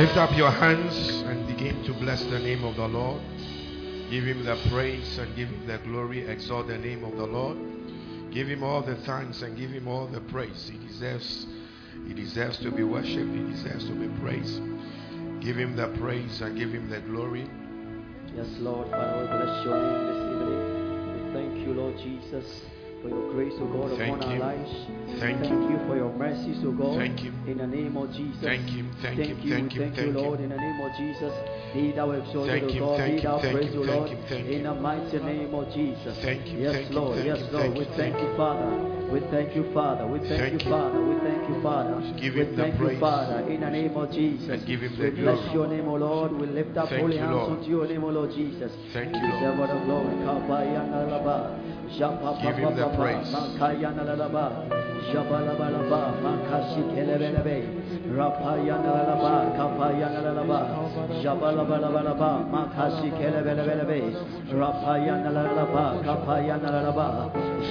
Lift up your hands and begin to bless the name of the Lord. Give him the praise and give him the glory. Exalt the name of the Lord. Give him all the thanks and give him all the praise. He deserves he deserves to be worshipped. He deserves to be praised. Give him the praise and give him the glory. Yes, Lord, Father, we bless your name this evening. We thank you, Lord Jesus, for your grace, O God, Thank upon our you. lives. Thank thank you. you for your mercies, O God. Thank you. In the name of Jesus. Thank him, thank him, you, thank him, thank thank you, him. Lord, in the name of Jesus. Be thou exalted, Thank O him, God. thank Be him, thou thank praised, him, O thank Lord. him, thank in him. the mighty name of Jesus. Thank him, Yes, thank him, Lord. thank yes, him, Lord. thank we him, thank thank you, Father. We thank you, Father. We thank, Thank you, you. Father. We thank you, Father. Give we him the thank you, praise. Father, in the name of Jesus. And give him we the bless glory. your name, O Lord. We lift up Thank holy you, hands Lord. unto your name, O Lord Jesus. Thank you, You Lord. All the glory. Kabayanalaba. Give him the praise. Makayanalaba. Jabalabalaba. Makashikelebelebe. Rapayanalaba. Kapayanalaba. Jabalabalabalaba. Makashikelebelebelebe. Rapayanalaba. Kapayanalaba.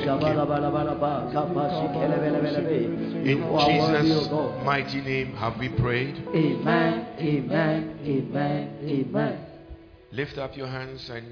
Jabalabalabalaba. Kapashikelebelebelebe. In You are worthy, O Jesus' God. mighty name have we prayed. Amen, amen, amen, amen. Lift up your hands and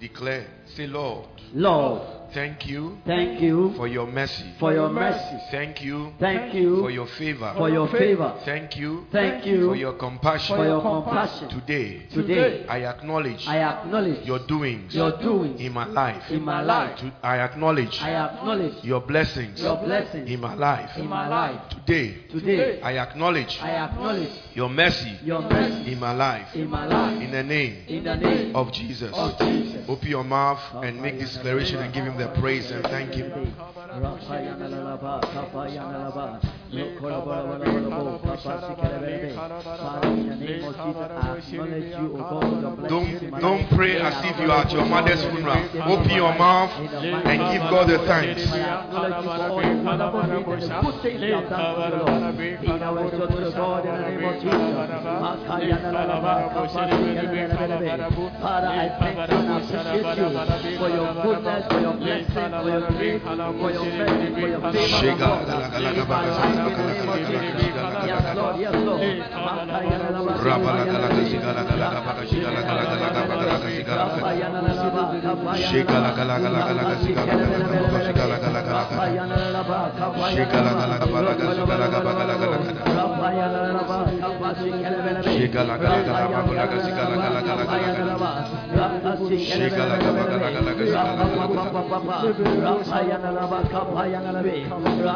declare. Say, Lord, Lord, thank you thank you for your mercy. for your mercy. Thank you Thank you for your favor. for your favor. Thank you Thank you for your compassion. for your compassion. Today, Today, I acknowledge I acknowledge your doings your doings in my life. in my life. To- I acknowledge I acknowledge your blessings your blessings in my life. in my life. Today, Today, I acknowledge I acknowledge your mercy your mercy in my life. in my life. In the name In the name of Jesus. of Jesus. Open your mouth and make this declaration and give him the praise and thank him. Don't, don't pray as if you are at your mother's funeral. Open your mouth life. In the mighty and give God the thanks. Father, I thank you and appreciate you for your goodness, for your blessing, for your grace, for your mercy, for your favor. Shega, of God. In my life, in the name of Jesus.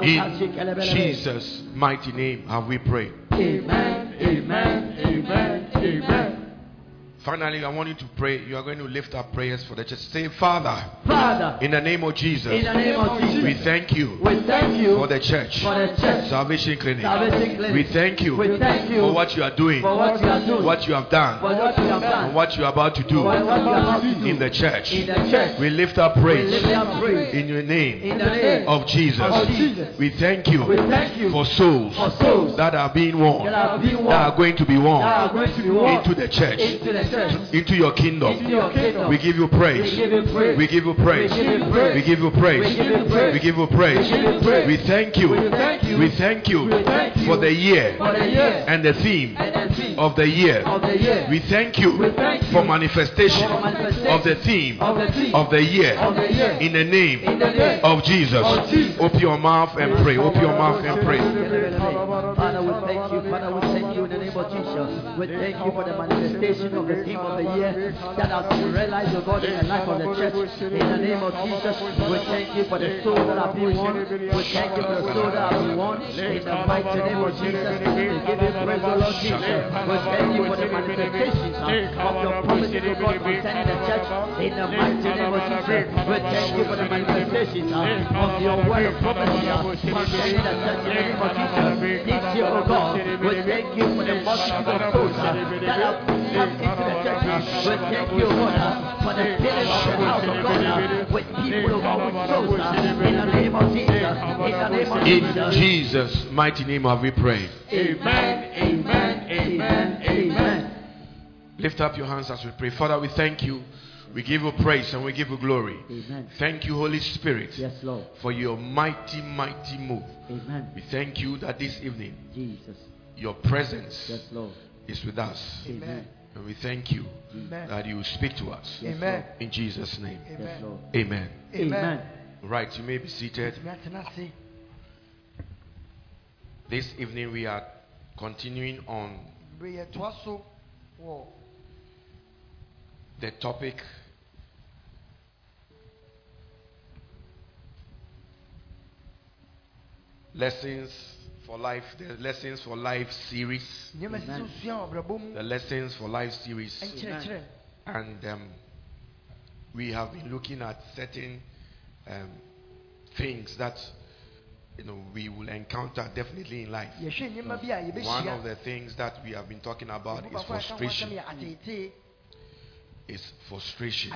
In Jesus' mighty name have we prayed. Amen, amen, amen, amen. Finally, I want you to pray. You are going to lift up prayers for the church. Say, Father, Father, in the name of Jesus, in the name of Jesus, we thank you we thank you for the church, for the church, Salvation Clinic. Salvation Clinic. We thank you We thank you for what you are doing, for what you are doing, what you have done, for what you have and what you are about to do what about to do in the church. in the church. We lift up We praise lift up praise in your name in the name of Jesus. of Jesus. We thank We you thank you for souls for souls that are being won, that are being that are going to be that won are going to be won into the church, into the into your kingdom. We give you praise. give you praise. We give you praise. We give you praise. We give you praise. We thank you. We thank you. We thank you We thank you for the year for the year and the theme and the theme of the year. of the year. We thank you We thank you for manifestation of the theme of the theme of the year of the year. in the name In the name of Jesus. of Jesus. Open your mouth and pray. Open your mouth and pray. Father, we thank you. Father, we thank you in the name of Jesus. We thank you for the manifestation of the theme of the year that has been realized, O God, in the life of the church. In the name of Jesus, we thank you for the souls that have been won. We thank you for the souls that have been won. In the mighty name of Jesus, we give you praise, O Lord Jesus. We thank you for the manifestations of your promises, O God, concerning the church. In the mighty name of Jesus, we thank you for the manifestations of your word of uh, concerning the church. In the name of Jesus, this year, O God, we thank you for the multitude of souls that have come into the. We thank you, uh, for the filling of house of God uh, with people, O God, with souls. uh, In the name of Jesus, in the name of In Jesus. Jesus' mighty name have we prayed. Amen, amen, amen, amen. Lift up your hands as we pray. Father, we thank you. We give you praise and we give you glory. Amen. Thank you, Holy Spirit, Yes, Lord. for your mighty, mighty move. Amen. We thank you that this evening Jesus. your presence Yes, Lord. is with us. Amen. And we thank you Amen. that you speak to us. Yes, Amen. Lord. In Jesus' name. Yes, Amen. Amen. Amen. Right, you may be seated. Tumi atena ase. This evening we are continuing on Mmerɛ yɛtoa so wɔ the topic Lessons for Life, the Lessons for Life series. Amen. osua wɔ abrabɔ mu The Lessons for Life series. nkyerɛkyerɛ. And um, we have been looking at certain um, things that you know we will encounter definitely in life. Yɛhwɛ nneɛma bi a One of the things that we have been talking about is baako a ɛka ho asɛm frustration. yɛ. Is frustration.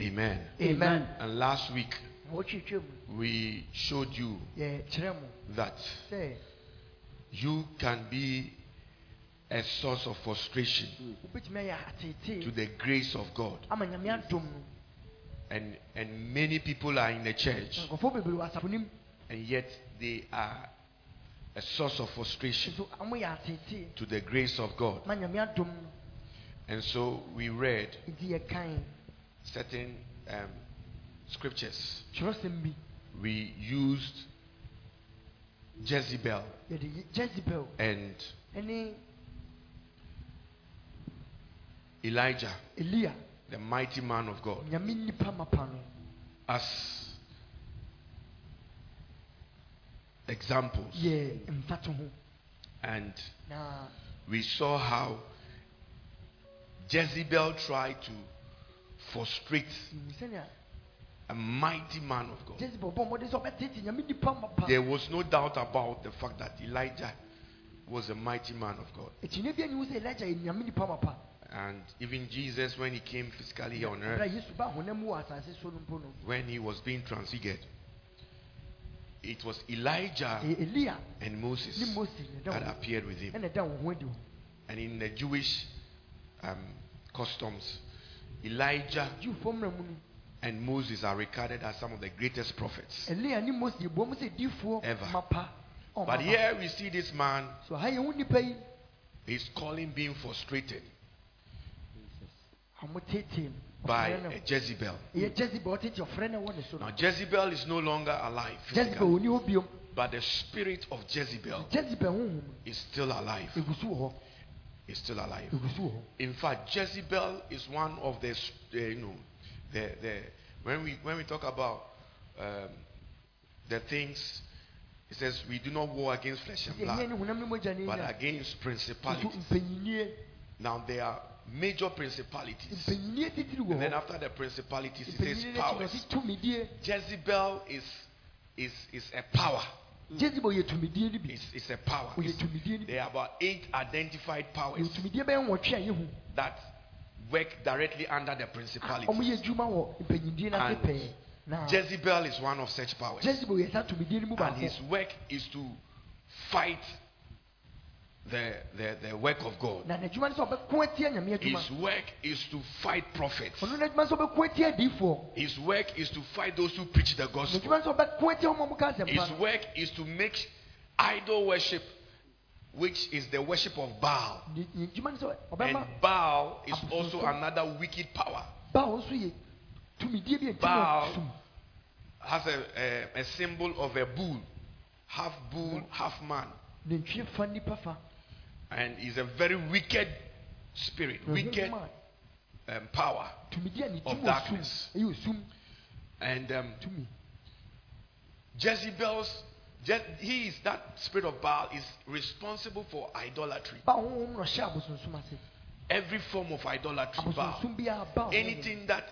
Amen. Amen. And last week Wɔtwitwa mu. We showed you that you can be a source of frustration wobɛtumi ayɛ ateetee to the grace of God. ama nyame adom no. And and many people are in the church Nkurɔfoɔ bebree wɔ asafo and yet they are a source of frustration nso ɔmo yɛ ateetee to the grace of God. ma nyame adom no. And so we read certain um, scriptures. We used Jezebel Jezebel and Elijah, Elia the mighty man of God, nyame nnipa mapa no as examples. ho. And we saw how Jezebel tried to frustrate a mighty man of God. Jezebel bɔ mmɔden sɛ ɔbɛtete nyame nnipa mapa. There was no doubt about the fact that Elijah was a mighty man of God. Ekyinnye bi anyi wo sɛ Elijah yɛ nyame nnipa mapa. And even Jesus, when he came physically on earth, Yesu ba honam mu wɔ asase so no mpo no. when he was being transfigured, it was Elijah and Moses Mose that appeared with him. ɛna ɛda wo ho. And in the Jewish um, customs, Elijah Jewfoɔ mmara mu no and Moses are regarded as some of the greatest prophets. Elia ne Mose yɛ bɔ mu sɛ difoɔ Ever. But here we see this man, So ha yɛ wo nnipa yi he's calling being frustrated a ɔmo tete by a Jezebel. ɛyɛ Jezebel ɔtete ɔfrɛ no wɔ ne so no. Now, Jezebel is no longer alive, physically, ɔni hɔ biom. but the spirit of Jezebel Jezebel is still alive. egu so wɔ hɔ. Is still alive. Egu so wɔ hɔ. In fact, Jezebel is one of the, uh, you know, the, the when we when we talk about um, the things, it says we do not war against flesh and blood, ne honam ne mogya ne but against principalities. Now there are major principalities, mpanyinnie titiri wɔ and then after the principalities, it says Mpanyinnie n'akyi na powers. Jezebel is is is a power. Jezebel yɛ tumidie no bi. It's, it's a power. It's- tumidie no bi. there are about eight identified powers Yɛ tumidie bɛyɛ nwɔtwe a yɛhu. that work directly under the principalities. Ah, yɛ adwuma wɔ mpanyindie n'ase And Jezebel is one of such powers. Jezebel yɛ saa tumidie no mu And his work is to fight the, the, the work of God. Na n'adwuma no sɛ ɔbɛko atia nyame adwuma. His work is to fight prophets. Ɔno n'adwuma sɛ ɔbɛko atia adiifoɔ. His work is to fight those who preach the gospel. N'adwuma sɛ ɔbɛko atia wɔn a wɔka asɛmpa His work is to make idol worship, which is the worship of Baal. Ne- ne adwuma no sɛ And Baal is also another wicked power. Baal nso yɛ tumidie bi a nti Baal. na ɔsum. Has a, a, a symbol of a bull, half bull, half man. Nantwie fa nipa fa. And is a very wicked spirit, wicked um, power. Tumidie a ne of ti wɔ sum. darkness. And um. Jezebel's, Je- he is that spirit of Baal is responsible for idolatry. Baal honhom na ɔhyɛ abosonsom ase. Every form of idolatry, Baal. Abosonsom biara Baal. honhom. Anything that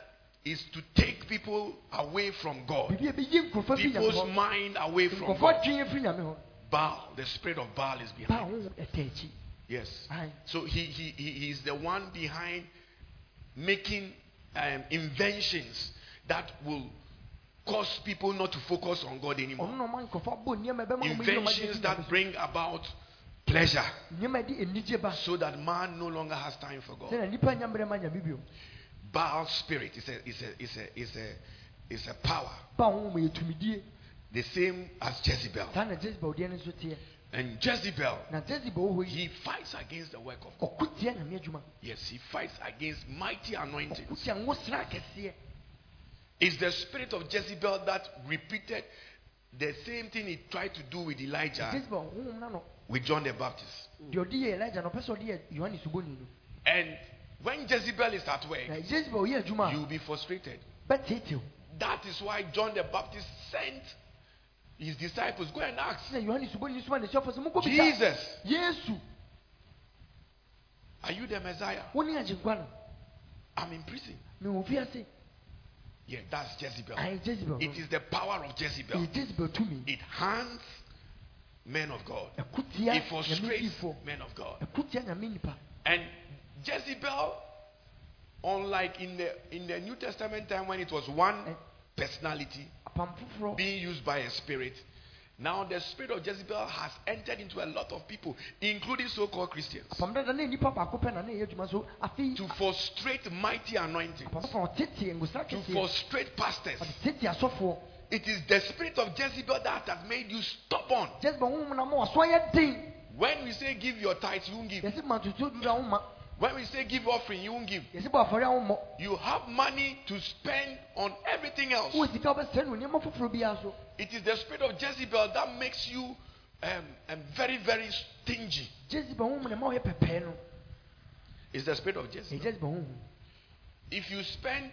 is to take people away from God, Biribi a ɛbɛyi nkurɔfoɔ fi nyame people's mind away from God. atwe afiri nyame hɔ. Baal, the spirit of Baal is behind. akyi. Yes. So he, he, he he is the one behind making um, inventions that will cause people not to focus on God anymore. na ɔma nkurɔfoɔ abɔ nneɛma ɛbɛma wɔn yi ɔma Inventions that bring about pleasure nneɛma a ɛde anigye ba. so that man no longer has time for God. Sɛnea nipa nya mmerɛ ma nyame bio. Baal spirit is a, is a, is a, is a, is a power, Baal honhom yɛ tumidie. the same as Jezebel. Saa na Jezebel deɛ no nso teɛ. And Jezebel, jezebel wɔ hɔ yi he fights against the work of God. ɔko tia nyame Yes, he fights against mighty anointings. It's the spirit of Jezebel that repeated the same thing he tried to do with Elijah jezebel oh, honhom na no with John the Baptist. Mm. deɛ ɔde yɛ elija no ɔpɛ sɛ ɔde yɛ yohane suboni no And when Jezebel is at work, na jezebel yɛ adwuma you a will be frustrated. That is why John the Baptist sent his disciples. Go and ask. Sɛ yohane suboni soma ne hyɛfo sɛ monkɔ bisa Jesus, yesu. Are you the Messiah? wo ne agyenkwa no I'm in prison. Yeah, that's Jezebel. ayɛ jezebel It is the power of Jezebel. ɛyɛ jezebel tumi It hands men of God. It frustrates men of God. ɛko tia nyame nipa And Jezebel, unlike in the in the New Testament time when it was one personality being used by a spirit, now the spirit of Jezebel has entered into a lot of people, including so-called Christians, apam dada ne nipa baako pɛ na ne yɛ adwuma so afei to frustrate mighty anointings, apam foforɔ ɔtete ngosra to frustrate pastors. ɔde tete asɔfoɔ It is the spirit of Jezebel that has made you stubborn. jezebel honhom na ma waso ayɛ den When we say give your tithes, you won't give. Yɛsɛ ma tutuo dudu a woma When we say give offering, you won't give. yɛsɛ bɔ afɔre a wommɔ You have money to spend on everything else. wowɔ sika wobɛsɛ no nneɛma foforɔ biara so It is the spirit of Jezebel that makes you um, um, very, very stingy. jezebel honhom na ma woyɛ pɛpɛɛ no It's the spirit of jezebel If you spend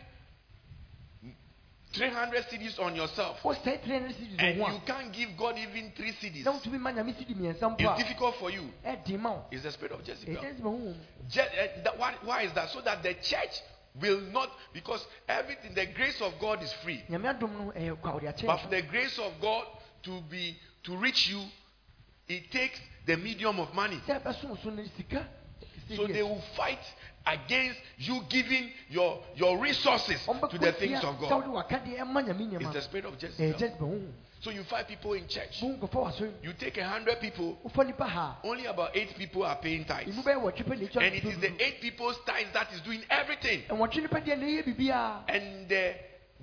300 cedis on yourself wosɛe tirɛ no si and you can't give God even three cedis, a na wotumi ma nyame sidi mmiɛnsa mpo it's difficult for you. Eh, wo It's the spirit of Jezebel. Eh, jezebel Je- uh, that- why, why is that? So that the church will not, because everything, the grace of God is free. nyame adom no ɛyɛ kwa wode akyɛ But for the grace of God to be to reach you, it takes the medium of money. sɛ ɛbɛsom so no sika So they will fight against you giving your your resources to the things of God. wode wakadeɛ ɛma nyame It's the spirit of Jezebel. jezebel So you find people in church. bohu nkɔfa wasɔre You take a hundred people, wofa nipa ha only about eight people are paying tithes. ɛmu bɛyɛ wɔtwe pɛ ne ɛtwa And it is the eight people's tithes that is doing everything. ɛwɔtwe nipa deɛ ne ɛyɛ biribiaa And the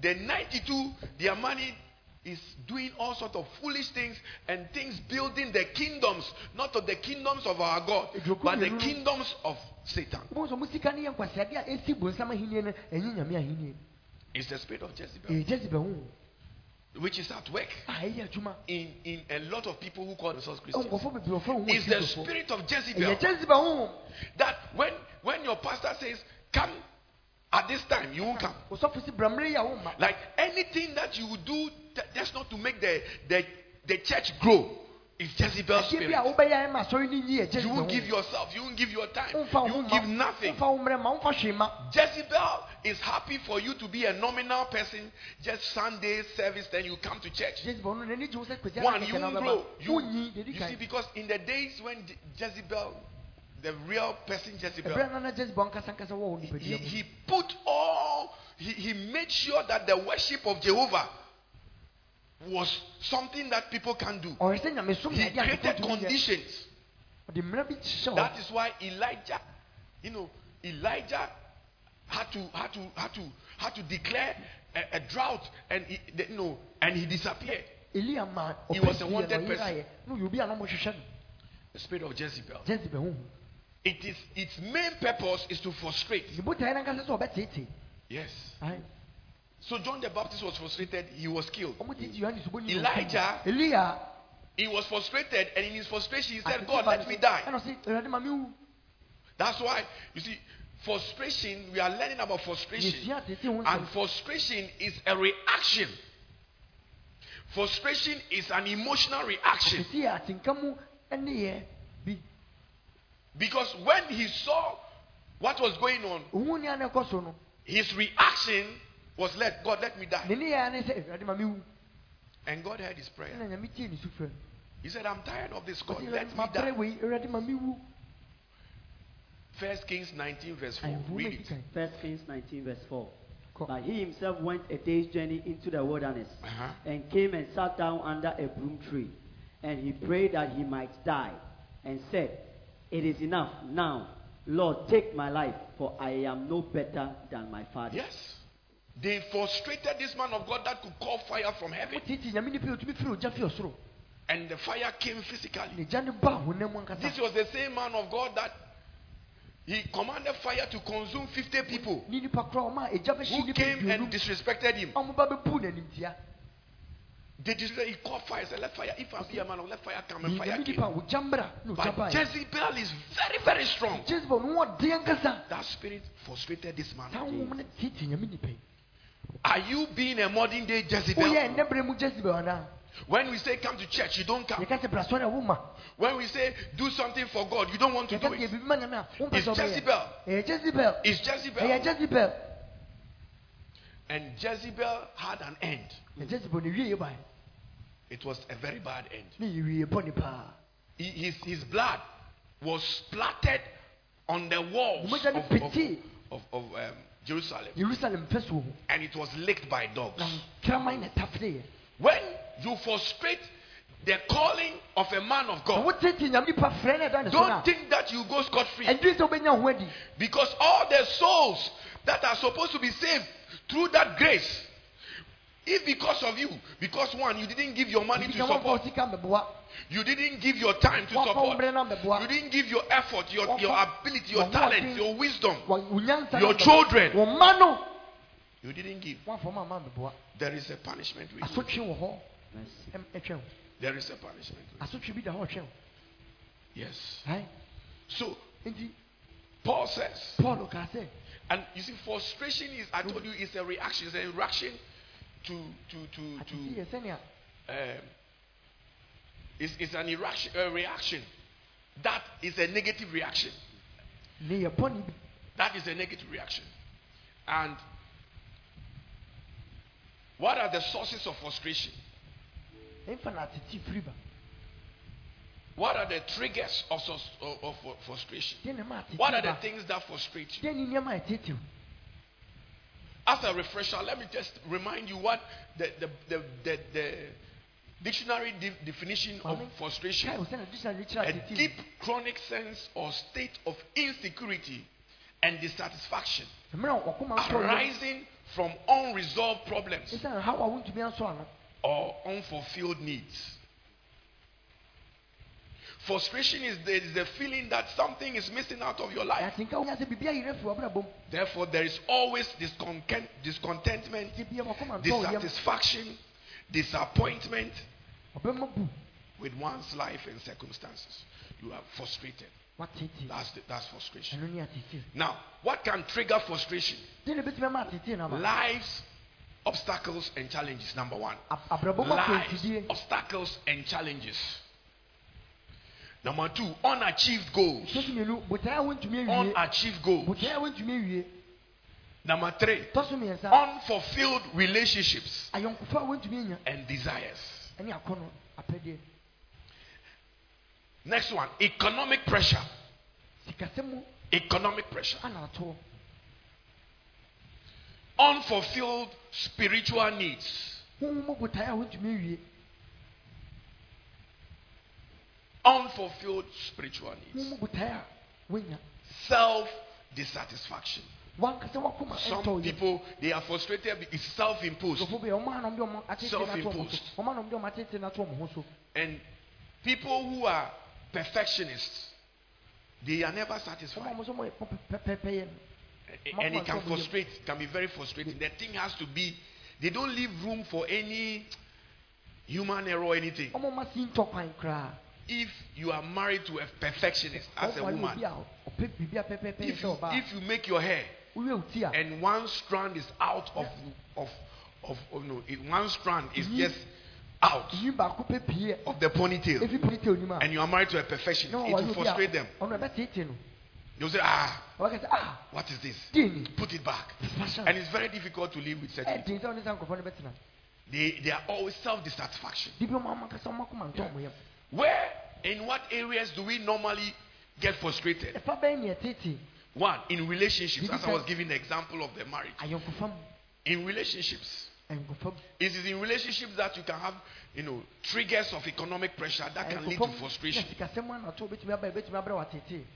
the 92, their money is doing all sorts of foolish things and things building the kingdoms, not of the kingdoms of our God, but the kingdoms of Satan. wobɛhu sɛ mo sika no yɛ nkwaseadeɛ a ɛsi bonsam ahenniɛ no ɛnyɛ nyame ahenniɛ It's the spirit of Jezebel, ɛyɛ jezebel honhom which is at work. A ɛyɛ in, in a lot of people who call themselves Christians. nkɔfo bebree ɔfɛ wo It's the spirit of Jezebel. jezebel that when, when your pastor says, Come at this time, you won't come. ɔsɔfo si brammerɛ yi a Like anything that you do just not to make the, the, the church grow is Jezebel's spirit. bi a wobɛyɛ ɛma asɔre no nyi yɛ You won't give yourself, you won't give your time, you won't give nothing. womfa wo mmerɛ ma womfa hwee ma Jezebel is happy for you to be a nominal person, just Sunday service, then you come to church. jezebel no n'ani gye wo sɛ kwagya One, you won't grow. You, you see, because in the days when Jezebel, the real person Jezebel, ɛberɛ no na jezebel ankasa ankasa wɔ wo he, he put all, he, he made sure that the worship of Jehovah was something that people can do. He created akekɔ tumi yɛ conditions. ɔde mmerɛ bi hyɛ That is why Elijah, you know, Elijah had to had to had to had to declare a, a drought, and he, you know, and he disappeared. He was a wanted fie na ɔyeraeɛ na ɔyɛ obi a na ɔmɔhwehwɛ no The spirit of Jezebel. jezebel It is its main purpose is to frustrate. ne botaeɛ no ankasa sɛ ɔbɛteetee Yes. So John the Baptist was frustrated. He was killed. ɔmo tete yohane subɔni Elijah- elia He was frustrated, and in his frustration, he said, "God, let me die." ɛna ɔse awurade ma mewu That's why you see, frustration. We are learning about frustration. yɛsua atete ho And frustration is a reaction. Frustration is an emotional reaction. ɛsi yɛ atenka mu ɛneyɛ bi Because when he saw what was going on, ohun ni a na ɛkɔ so no his reaction was, Let God, let me die. ne ne yɛ ne sɛ awurade ma mewu And God heard his prayer. ɛna nyame tie ne sufrɛ He said, I'm tired of this, God. ɔse Let awurade me ma die. brɛ wei awurade ma mewu First Kings 19, verse 4. Read it. kan First Kings 19, verse 4. Kɔ. But he himself went a day's journey into the wilderness Uh-huh. and came and sat down under a broom tree. And he prayed that he might die and said, It is enough now. Lord, take my life, for I am no better than my father. Yes. They frustrated this man of God that could call fire from heaven. wotete nyame nipa a ɔtumi firi ogya fi ɔsoro And the fire came physically. ne gya ne ba honam mu ankasa This was the same man of God that he commanded fire to consume 50 people ne nipa korɔ ɔma a ɛgya bɛhye who came and disrespected him. ɔmo ba bɛbu n'animtia They just he called fire, said, Let fire, if I be a man, let fire come and fire came. nipa a wogya mmra na ogya But Jezebel is very, very strong. jezebel no wɔden ankasa That spirit frustrated this man. Are you being a modern day Jezebel? woyɛ ɛnnɛ berɛ mu jezebel anaa When we say come to church, you don't come. yɛka sɛ bra sɔre a woma When we say do something for God, you don't want to do it. nyame a wompɛ It's Jezebel. Eh, jezebel It's Jezebel. Eh, jezebel And Jezebel had an end. na jezebel ne wie bae It was a very bad end. ne yɛwie bɔne paa He- His, his blood was splattered on the walls of, of, of, of, um, Jerusalem. ho And it was licked by dogs. na nkraman na tafereeɛ When you frustrate the calling of a man of God, wotete nyame nipa frɛ no ɛda ne so no don't think that you go scot free. ɛdwene sɛ wobɛnya ho adi Because all the souls that are supposed to be saved through that grace, if because of you, because one, you didn't give your money to support, you didn't give your time to support, mmerɛ no mmɛboa you didn't give your effort, your, your ability, your talent, your wisdom, wo nyansa no your children. You didn't give. There is a punishment. with you. asotwe wɔ hɔ Ɛm- ɛtwɛn wo There is a punishment. with asotwe bi da hɔ ɔtwɛn wo. Yes. So Paul says, paul and you see, frustration is, I told you, it's a reaction. It's a reaction to, to, to, to um, it's, it's an reaction, a reaction that is a negative reaction. That is a negative reaction. And what are the sources of frustration? ɛmfa na atete What are the triggers of, of, of frustration? deɛ na ma atete What are the things that frustrate you? deɛ ne nneɛma a As a refresher, let me just remind you what the, the, the, the dictionary de- definition of frustration kae wo sɛ na dictionary kyerɛ a deep chronic sense or state of insecurity and dissatisfaction mmerɛ a wakoma nsɔ yɛ arising from unresolved problems ɛsiane haw a wontumi ansɔ ano or unfulfilled needs. Frustration is the, is the feeling that something is missing out of your life. atenka wonya sɛ biribi ayerɛ fi w'abrabɔ mu Therefore, there is always discontent, discontentment, nti bia wakoma ntɔ wo yam dissatisfaction, disappointment with one's life and circumstances. You are frustrated. That's, the, that's frustration. ɛno ne atete Now, what can trigger frustration? deɛ na ɛbɛtumi ama atete no aba Life's obstacles and challenges, number one. Ab- abrabɔ mu Life's akɔntidie obstacles and challenges. Number two, unachieved goals. tɔ so mmienu botae a wontumi awie Unachieved goals. Number three, tɔ so mmiɛnsa unfulfilled relationships ayɔnkofa a wontumi anya and desires. ɛne akɔnɔ apɛdeɛ Next one, economic pressure. Economic pressure. Unfulfilled spiritual needs. honhom mu botae a wontumi awie Unfulfilled spiritual needs. mu botae a wonya Self dissatisfaction. Some ɛntɔ wo yam people they are frustrated. It's self-imposed. sɔfo bi ɔmo anom de ɔmo atete no ato ɔmo Self-imposed. so ɔmo anom de ɔmo atete no ato ɔmo ho so And people who are perfectionists, they are never satisfied. And it can frustrate, can be very frustrating. The thing has to be, they don't leave room for any human error or anything. ɔmo ma si ntɔ kwan koraa If you are married to a perfectionist as a ɔmo ayɛ obi woman, if sɛ you, ɔbaa if you make your hair wowie wo ti a? And one strand is out of, of, of, oh no, it, one strand is just out yi baako pɛ pie. of the ponytail, efi piri te onim and you are married to a na it will frustrate them. ɔno ɛbɛtete no They'll say, ah, ah what is this? Put it back. And it's very difficult to live with such people. ɛden sɛ ɔne sɛ nkɔfɔ no bɛtena They, they are always self dissatisfaction. bibi ɔmo ama kasa ɔmo akoma ntɔ ɔmo yam Where, in what areas do we normally get frustrated? Ɛfa bɛyɛ nea ɛtete One, in relationships, as I was giving the example of the marriage. In relationships, it is in relationships that you can have, you know, triggers of economic pressure that can lead to ayɔnkofa mu na frustration. sikasɛm anatɔ obetumi aba ebetumi abrɛ wa tete.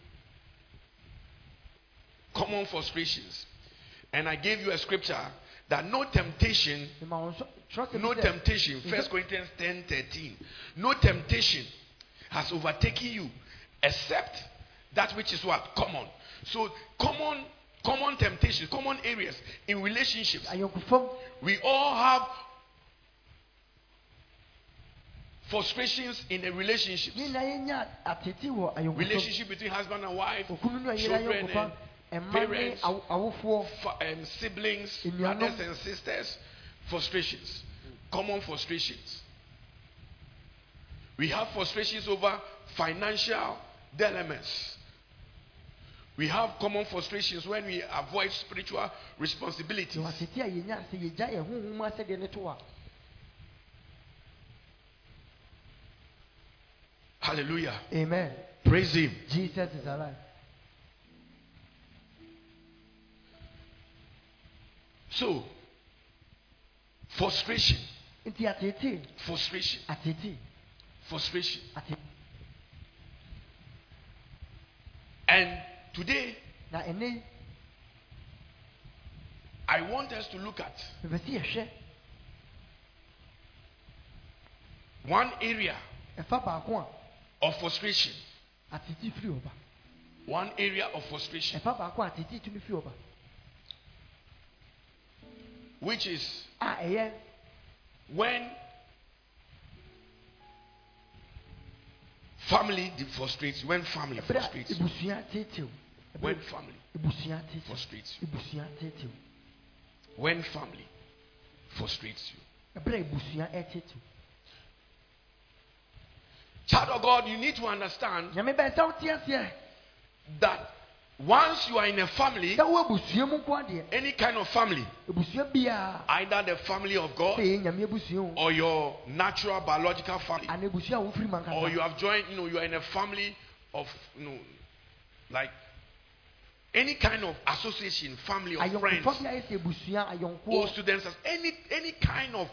Common frustrations. And I gave you a scripture that no temptation mema wo nso trust no temptation Is first corinthians 10 13 no temptation has overtaken you except that which is what? Common so common common temptation common areas in relationships we all have frustrations in the relationship ne nyinaa yɛnya atete wɔ ayɔnkofam relationship between husband and wife children and parents, um, siblings brothers and sisters frustrations common frustrations. We have frustrations over financial dilemmas we have common frustrations when we avoid spiritual responsibilities. Yɛwɔ atete a yɛnya sɛ yɛgya yɛn honhom mu asɛdeɛ ne to a hallelujah. Amen. Praise him. Jesus is alive. So frustration. Frustration. Frustration. And today i want us to look at mepɛ sɛ yɛhwɛ one area of frustration. a atete firi hɔ ba one area of frustration. Ɛfa baako a atete tumi firi hɔ ba which is when family frustrates when family frustrates. you. ebusua tetew when family frustrates you. When family frustrates you. Ɛberɛ a ebusua ɛtetew child of god you need to understand nyame bɛn sɛ wote aseɛ that once you are in a family sɛ wo ebusua mu nko adeɛ any kind of family either the family of god ɛyɛ nyame abusua o. or your natural biological family. Ana ebusua a wofiri mu or you have joined you know you are in a family of you know like any kind of association family or friends ayɔnkofa bi a yɛ sɛ ebusua or students any any kind of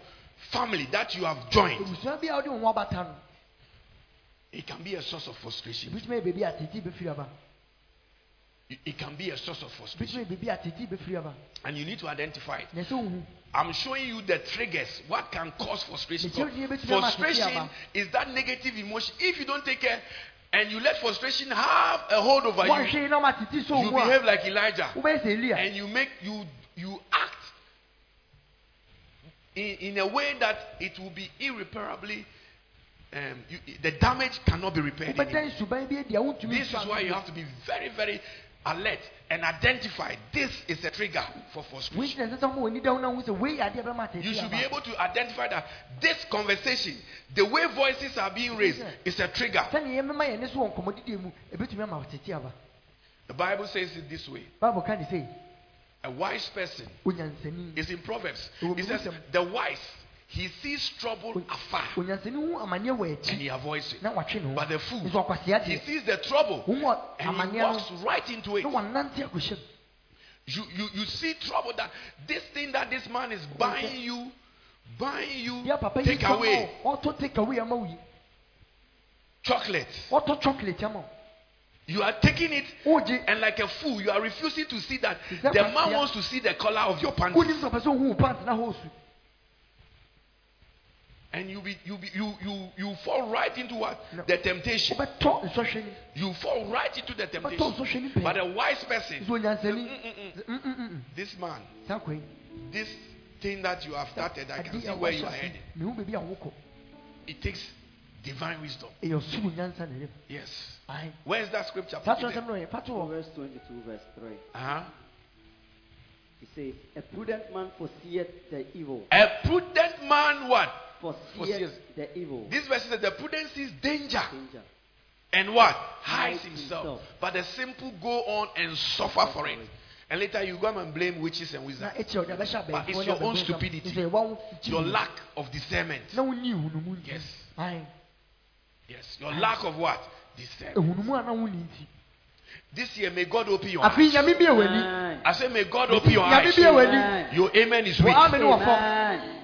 family that you have joined ebusua bi a wɔde wɔn ho abata no it can be a source of frustration ebitumi yɛ beebi a tete bɛfiri aba it, can be a source of frustration ebitumi yɛ beebi a tete bɛfiri aba and you need to identify it na ɛsɛ ohu i'm showing you the triggers what can cause frustration The children between them are frustration is that negative emotion if you don't take care and you let frustration have a hold over you. Wɔnhwɛ yi na ɔma tete so you behave like elijah. And you make you you act in, in a way that it will be irreparably um, you, the damage cannot be repaired wobɛda anymore. nsuban bi adi a wontumi this is why you have to be very very alert and identify this is a trigger for frustration. You should be able to identify that this conversation the way voices are being raised is a trigger. The bible says it this way. Bible ne sɛ a wise person is in proverbs. It says the wise he sees trouble afar. onyansani hu amanneɛ wɔ and he avoids it. Na watwe ne But the fool, he sees the trouble and he walks right into it. na wɔnante akɔhyɛ mu You, you, you see trouble that this thing that this man is buying you, buying you, deɛ papa yi take away. wo take away ama wo yi. Chocolate. chocolate You are taking it, and like a fool, you are refusing to see that the man wants to see the color of your pants. And you be you be you you you fall right into what? No. The temptation. wobɛtɔ nsɔhwɛ ni You fall right into the temptation. But a wise person, Mm-mm-mm. Mm, mm, mm, this man, this thing that you have started, I can see where you are ase, heading. mehu baabi a wokɔ It takes divine wisdom. ɛyɛ ɔsoro nyansa na ɛyɛ Yes. ae Where is that scripture? saa Put it kyerɛ sɛm no ɔyɛ fa to wɔ Proverbs 22, verse 3. Uh-huh. It says, A prudent man foreseeth the evil. A prudent man, what? Foreseeth Foreseeth. the evil. This verse says the prudent sees danger Danger. and what? Hides Hides himself. himself. But the simple go on and suffer for it. And later you come and blame witches and wizards. ɛkyerɛ ɔde abɛhyɛ But it's your own stupidity. Nso ɛwɔ wo Your lack of discernment. na wonni ehunumu nti Yes. Yes. Your lack of what? Discernment. ehunumu a na wonni nti This year, may God open your eyes. nyame bie w'ani I say, may God open your eyes. bie w'ani Amen. Your amen is wɔ weak. ame ne Amen.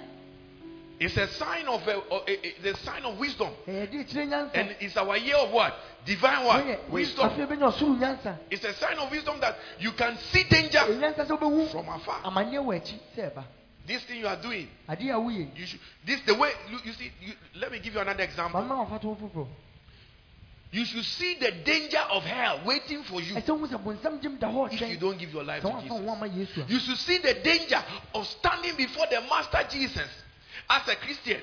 It's a sign of a, a, a- the sign of wisdom. ɛyɛ de kyerɛ nyansa And it's our year of what? Divine what? Wisdom. afei bɛnya ɔsoro nyansa It's a sign of wisdom that you can see danger eh, wobɛhu from afar. amanneɛ wɔ akyi sɛ ɛba This thing you are doing, adeɛ a woyɛ you should. This the way you, you see. You, let me give you another example. mama wafa to wo foforɔ You should see the danger of hell waiting for you eh, ɛsɛ wohu sɛ bonsam gyem da hɔ if you don't give your life to Jesus. ama yesu a You should see the danger of standing before the Master Jesus as a Christian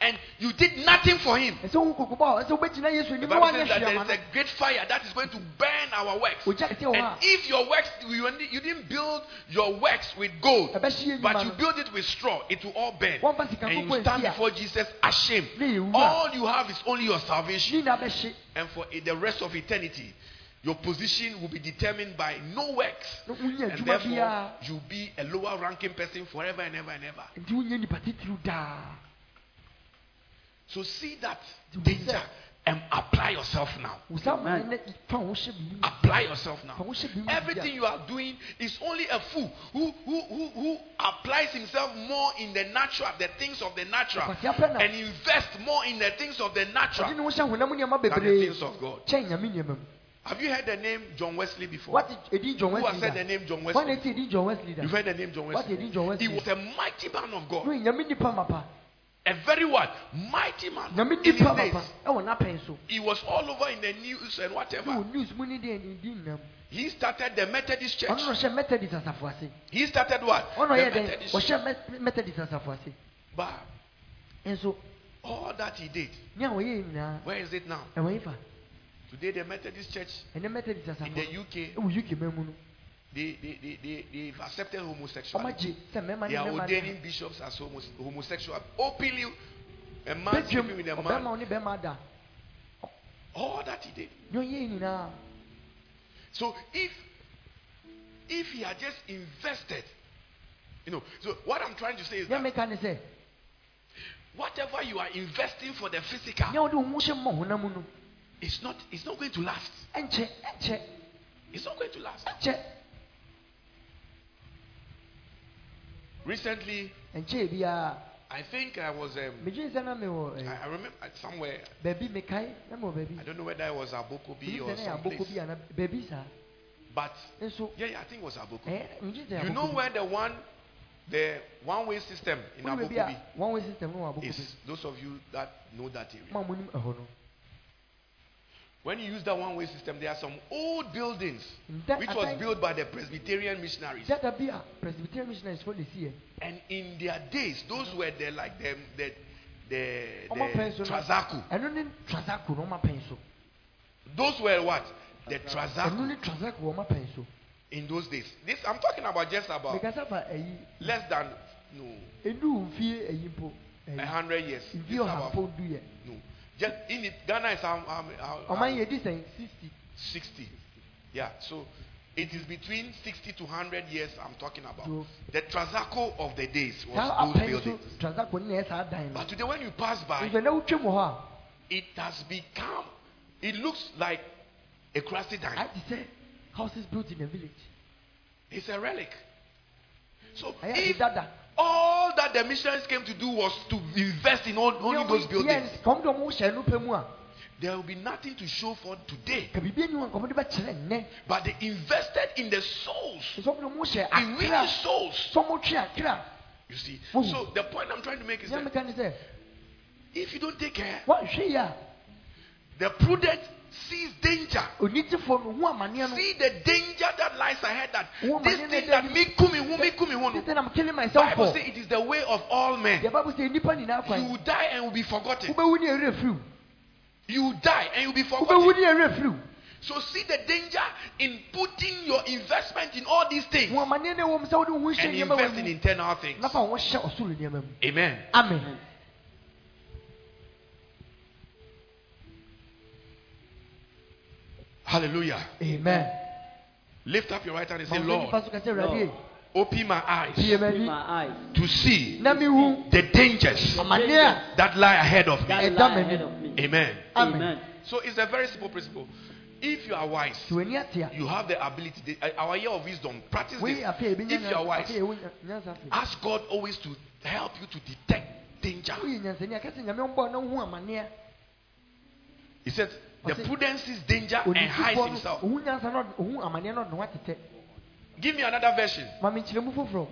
and you did nothing for him. ɛsɛ a ɛsɛ wobɛgyina yesu The Bible says that there is a great fire that is going to burn our works. ogya kɛseɛ wɔ And if your works, you, didn't build your works with gold, but you build it with straw, it will all burn. And you stand before Jesus ashamed. ne yɛwu a All you have is only your salvation. ne nyinaa bɛhye And for the rest of eternity, your position will be determined by no works. And therefore, you'll be a lower ranking person forever and ever and ever. nti wonya nipa titiriw daa So see that Do danger and apply yourself now. wo Amen. ne fa wo hyɛ bi mu Apply yourself now. fa wo hyɛ bi mu Everything you are doing is only a fool who, who, who, who applies himself more in the natural, the things of the natural, Ɔkwasi apɛ na- and invest more in the things of the natural ne ho hyɛ honam nneɛma than the things of God. Kyɛn nyame nneɛma mu Have you heard the name John Wesley before? what edin john Who has said the name John Wesley? eti edin john wesley You've heard the name John Wesley. What did John Wesley? He was a mighty man of God. no nyame nipa mapa A very what? Mighty man. In his days. mapa ɛwɔ n'apɛn so He was all over in the news and whatever. wɔ news mu ne deɛ ne di nnam He started the Methodist church. ɔno na ɔhyɛ methodist asafo ase He started what? The Methodist. methodist But all that he did, ne a wɔyɛ nyinaa where is it now? Ɛwɔ yi fa Today, the Methodist church in the UK, ɛwɔ uk man mu they, they, they, they, they've accepted homosexuality. ɔmagye sɛ mmarima They are ordaining bishops as homos- homosexual. Openly, a man sleeping with a man. wo ne bɛrima da All that he did. So if if he had just invested, you know, so what I'm trying to say is that meka ne sɛ whatever you are investing for the physical, wode wo ho hyɛ mmɔ honam no it's not it's not going to last. It's not going to last. Recently, I think I was um, sɛ I, eh, I remember somewhere. Baabi mekae na mewɔ baabi I don't know whether it was Abokobi or sɛ na yɛ abɔkɔ someplace, bi ana baabi saa but yeah, yeah, I think it was Abokobi. ɛyɛ You know where the one the one way system in Abokobi one way system no wɔ abɔkɔ is those of you that know that area. ma monim ɛhɔ no When you use that one way system, there are some old buildings which was built by the Presbyterian missionaries. dada bi a ah, presbyterian missionaries si eh? And in their days, those were the like the the the, ɔma pɛn so the Trasacco. ɛno ne trasako na ɔma pɛn so Those were what? The Trasacco ne trasako wɔ ɔma pɛn so in those days. This I'm talking about just about fa ayi uh, eh, less than no ɛdu mfie eh, ayi mpo a hundred years. This mfie is ɔha about mpo du yɛ no. Just in it, Ghana is ɔman yɛ di sɛn sixty 60. Yeah, so it is between 60 to 100 years I'm talking about. The Trasacco of the days was those buildings. trasako ne na yɛ saa dan no But today, when you pass by, nso na wotwam wɔ hɔ it has become, it looks like a crusty a dime. ayɛ te houses built in a village It's a relic. So if all that the missionaries came to do was to invest in all, only those buildings, kɔm de ɔmo hyɛ no pɛ mu a there will be nothing to show for today. ka biribi ani hɔ nkɔmɔ de bɛkyerɛ nnɛ But they invested in the souls, nso ɔmo de ɔmo hyɛ in winning souls. sɛ ɔmo twe akra You see. So the point I'm trying to make is that meka ne sɛ if you don't take care, wɔnhwɛ yi a the prudent sees danger. onitifoɔ no ho amanneɛ no See the danger that lies ahead. That this thing that- me kumi hu me kumi sɛ I'm killing myself Bible says it is the way of all men. deɛ babu sɛ nipa nyinaa You will die and will be forgotten. wobɛwu ne ɛwerɛ firiw You will die and you'll be forgotten. ne ɛwerɛ firiw So see the danger in putting your investment in all these things ho amanneɛ no ɛwɔ m sɛ wode wo ho hyɛ and nneɛma invest in internal things. na fa Hallelujah. amen Lift up your right hand and say, Ma Lord, nifa so ka sɛ awurade open my eyes Open my eyes. to see the dangers that lie ahead of me. Lie damn it. ahead of me. Amen. Amen. Amen. So it's a very simple principle. If you are wise, sɛ w'ani ate a you have the ability. the- uh, our year of wisdom. Practice this. If you are wise, afei ewu nyansa afei ask God always to help you to detect danger. woyɛ nyansani a kɛsɛ nyame ɔmbɔ na wohu amanneɛ He said, the Ɔse- prudent sees danger and hides himself. no ɔhu nyansa na ɔde- ɔhu amanneɛ na ɔde ne ho Give me another version ma menkyerɛmu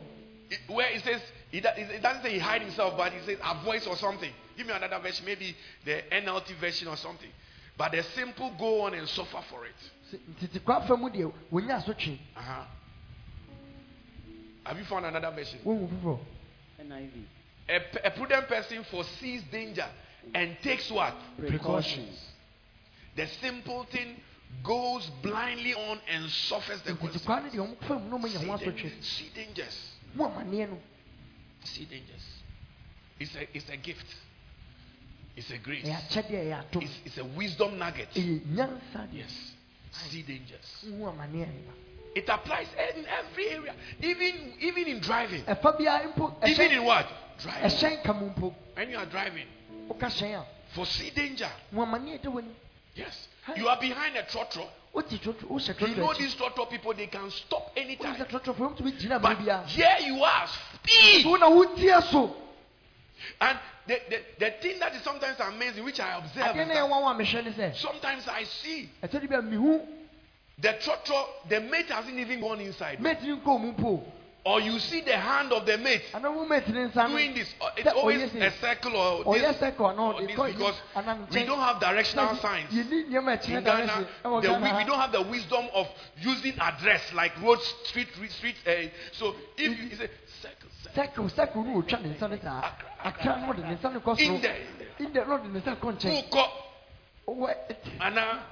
It- where it says, he it doesn't say he hide himself, but he says avoids or something. Give me another version, maybe the NLT version or something. But the simple go on and suffer for it. Sɛ tete kwa fa mu deɛ wɔnya asotwe Uh-huh. Have you found another version? wohu foforɔ NIV. A, p- a prudent person foresees danger and takes what? Precautions. The simple thing goes blindly on and suffers the consequences. deɛ ɔmo fa mu na ɔmanya See, ho dan- asotwe see dangers. hu amanneɛ no See dangers. It's a, it's a gift. It's a grace. ɛyɛ akyɛdeɛ ɛyɛ atom It's, it's a wisdom nugget. deɛ Yes. See dangers. It applies in every area, even even in driving. ɛfa biara mpo Even in what? Driving. When you are driving, woka hyɛn a foresee danger. Hu amanneɛ da w'anim Yes. You are behind a trotro. You know these trotro people, they can stop anytime. sɛ trɔtrɔfoɔ mutumi gyina But here you are, speed. wo na wotie so And the, the, the thing that is sometimes amazing, which I observe, is that ɛwa wa mehwɛ ne sɛ sometimes I see ɛsɛ de bi a mehu the trotro, the mate hasn't even gone inside. Mate ne nkɔ mu mpo Or you see the hand of the mate ana wo mate ne nsa no doing this. It's always a circle or this, or this because we don't have directional signs. yɛni In Ghana, the, we, we don't have the wisdom of using address like road, street, re- street. Uh, so if you, you say circle, circle, circle. circle no otwa ne nsa no saa akra no ɔde ne nsa no kɔ in soro there, in there. in the no ɔde ne nsa kɔ nkyɛn Uko, ɔwɔ Anna,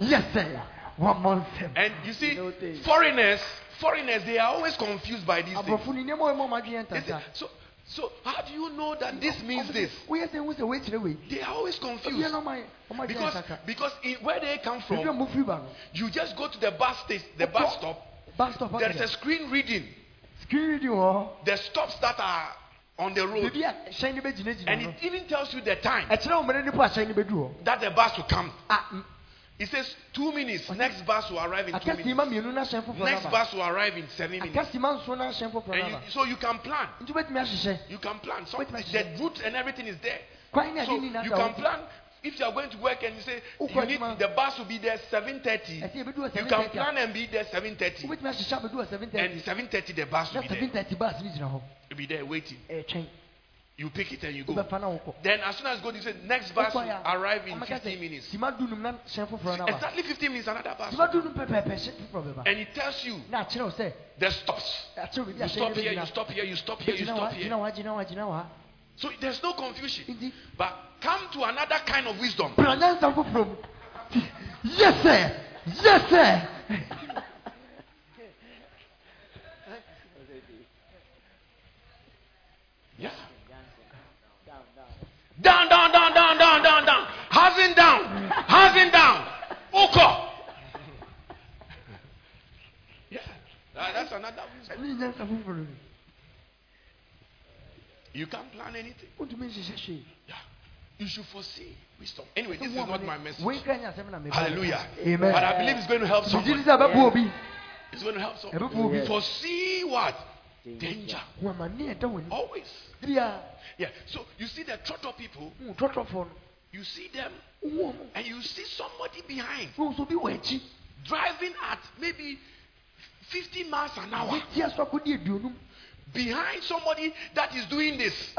yes sir. One month and you see, foreigners, foreigners, they are always confused by these things. aborɔfo ni nneɛma ɔyɛ mɔ ɔmo adwene They say, so, so how do you know that this means this? woyɛ sɛ wohu sɛ woakyerɛ wei They are always confused. Na ɔma ɔma adwene because because in, where they come from, mo firi ba no. you just go to the bus station, the bus stop. There is a screen reading. Screen reading wɔ the stops that are on the road, beebi a hyɛn no bɛgyinagyina and it even tells you the time ɛkyerɛ wo mmerɛ nipo a hyɛn no bɛdu hɔ that the bus will come. It says two minutes. Next bus will arrive in two minutes. mmienu na hyɛn foforɔ Next bus will arrive in seven minutes. akasi ma nso na hyɛn foforɔ And you, so you can plan. nti wobɛtumi ahyehyɛ You can plan. So the route and everything is there. So you can plan. If you are going to work and you say you need, the bus will be there 7:30, ɛsɛ yɛbɛdu you can plan and be there 7:30, wobɛtumi ahyehyɛ abɛdu wɔ seven and 7:30 the bus will be there. thirty bus no gyina hɔ You'll be there waiting. You pick it and you go. wobɛfa na wokɔ Then as soon as go, you say next bus will arrive in 15 minutes. sima du num na hyɛn foforɔ naba Exactly 15 minutes, another bus. sima du num pɛpɛɛpɛ hyɛn foforɔ bɛba And it tells you na akyerɛ wo sɛ the stops. akyerɛ wo baabi You stop here, you stop here, you stop here, you stop here. hɔ gyina hɔ gyina hɔ So there's no confusion. But come to another kind of wisdom. pra nyansa foforɔ mu yes sir yes sir Yeah. Down, down, down, down, down, down, down. Housing down. Housing down. Uko. Yeah. That- that's another wisdom. ɛne nyansa foforɔ mu You can't plan anything. wontumi nhyehyɛ hwee Yeah. You should foresee wisdom. Anyway, this is not my message. wonkra nya asɛm na meba Hallelujah. amen But I believe it's going to help megye someone. di sɛ ɛbɛboa obi It's going to help someone. ɛbɛboa obi Yes. Foresee what? Danger. ho amanne ɛda w'ani Always. bia Yeah. So you see the trotro people, no you see them, and you see somebody behind. Wohu so bi wɔ driving at maybe 50 miles an hour. Wɔtia so akɔdi aduonum behind somebody that is doing this.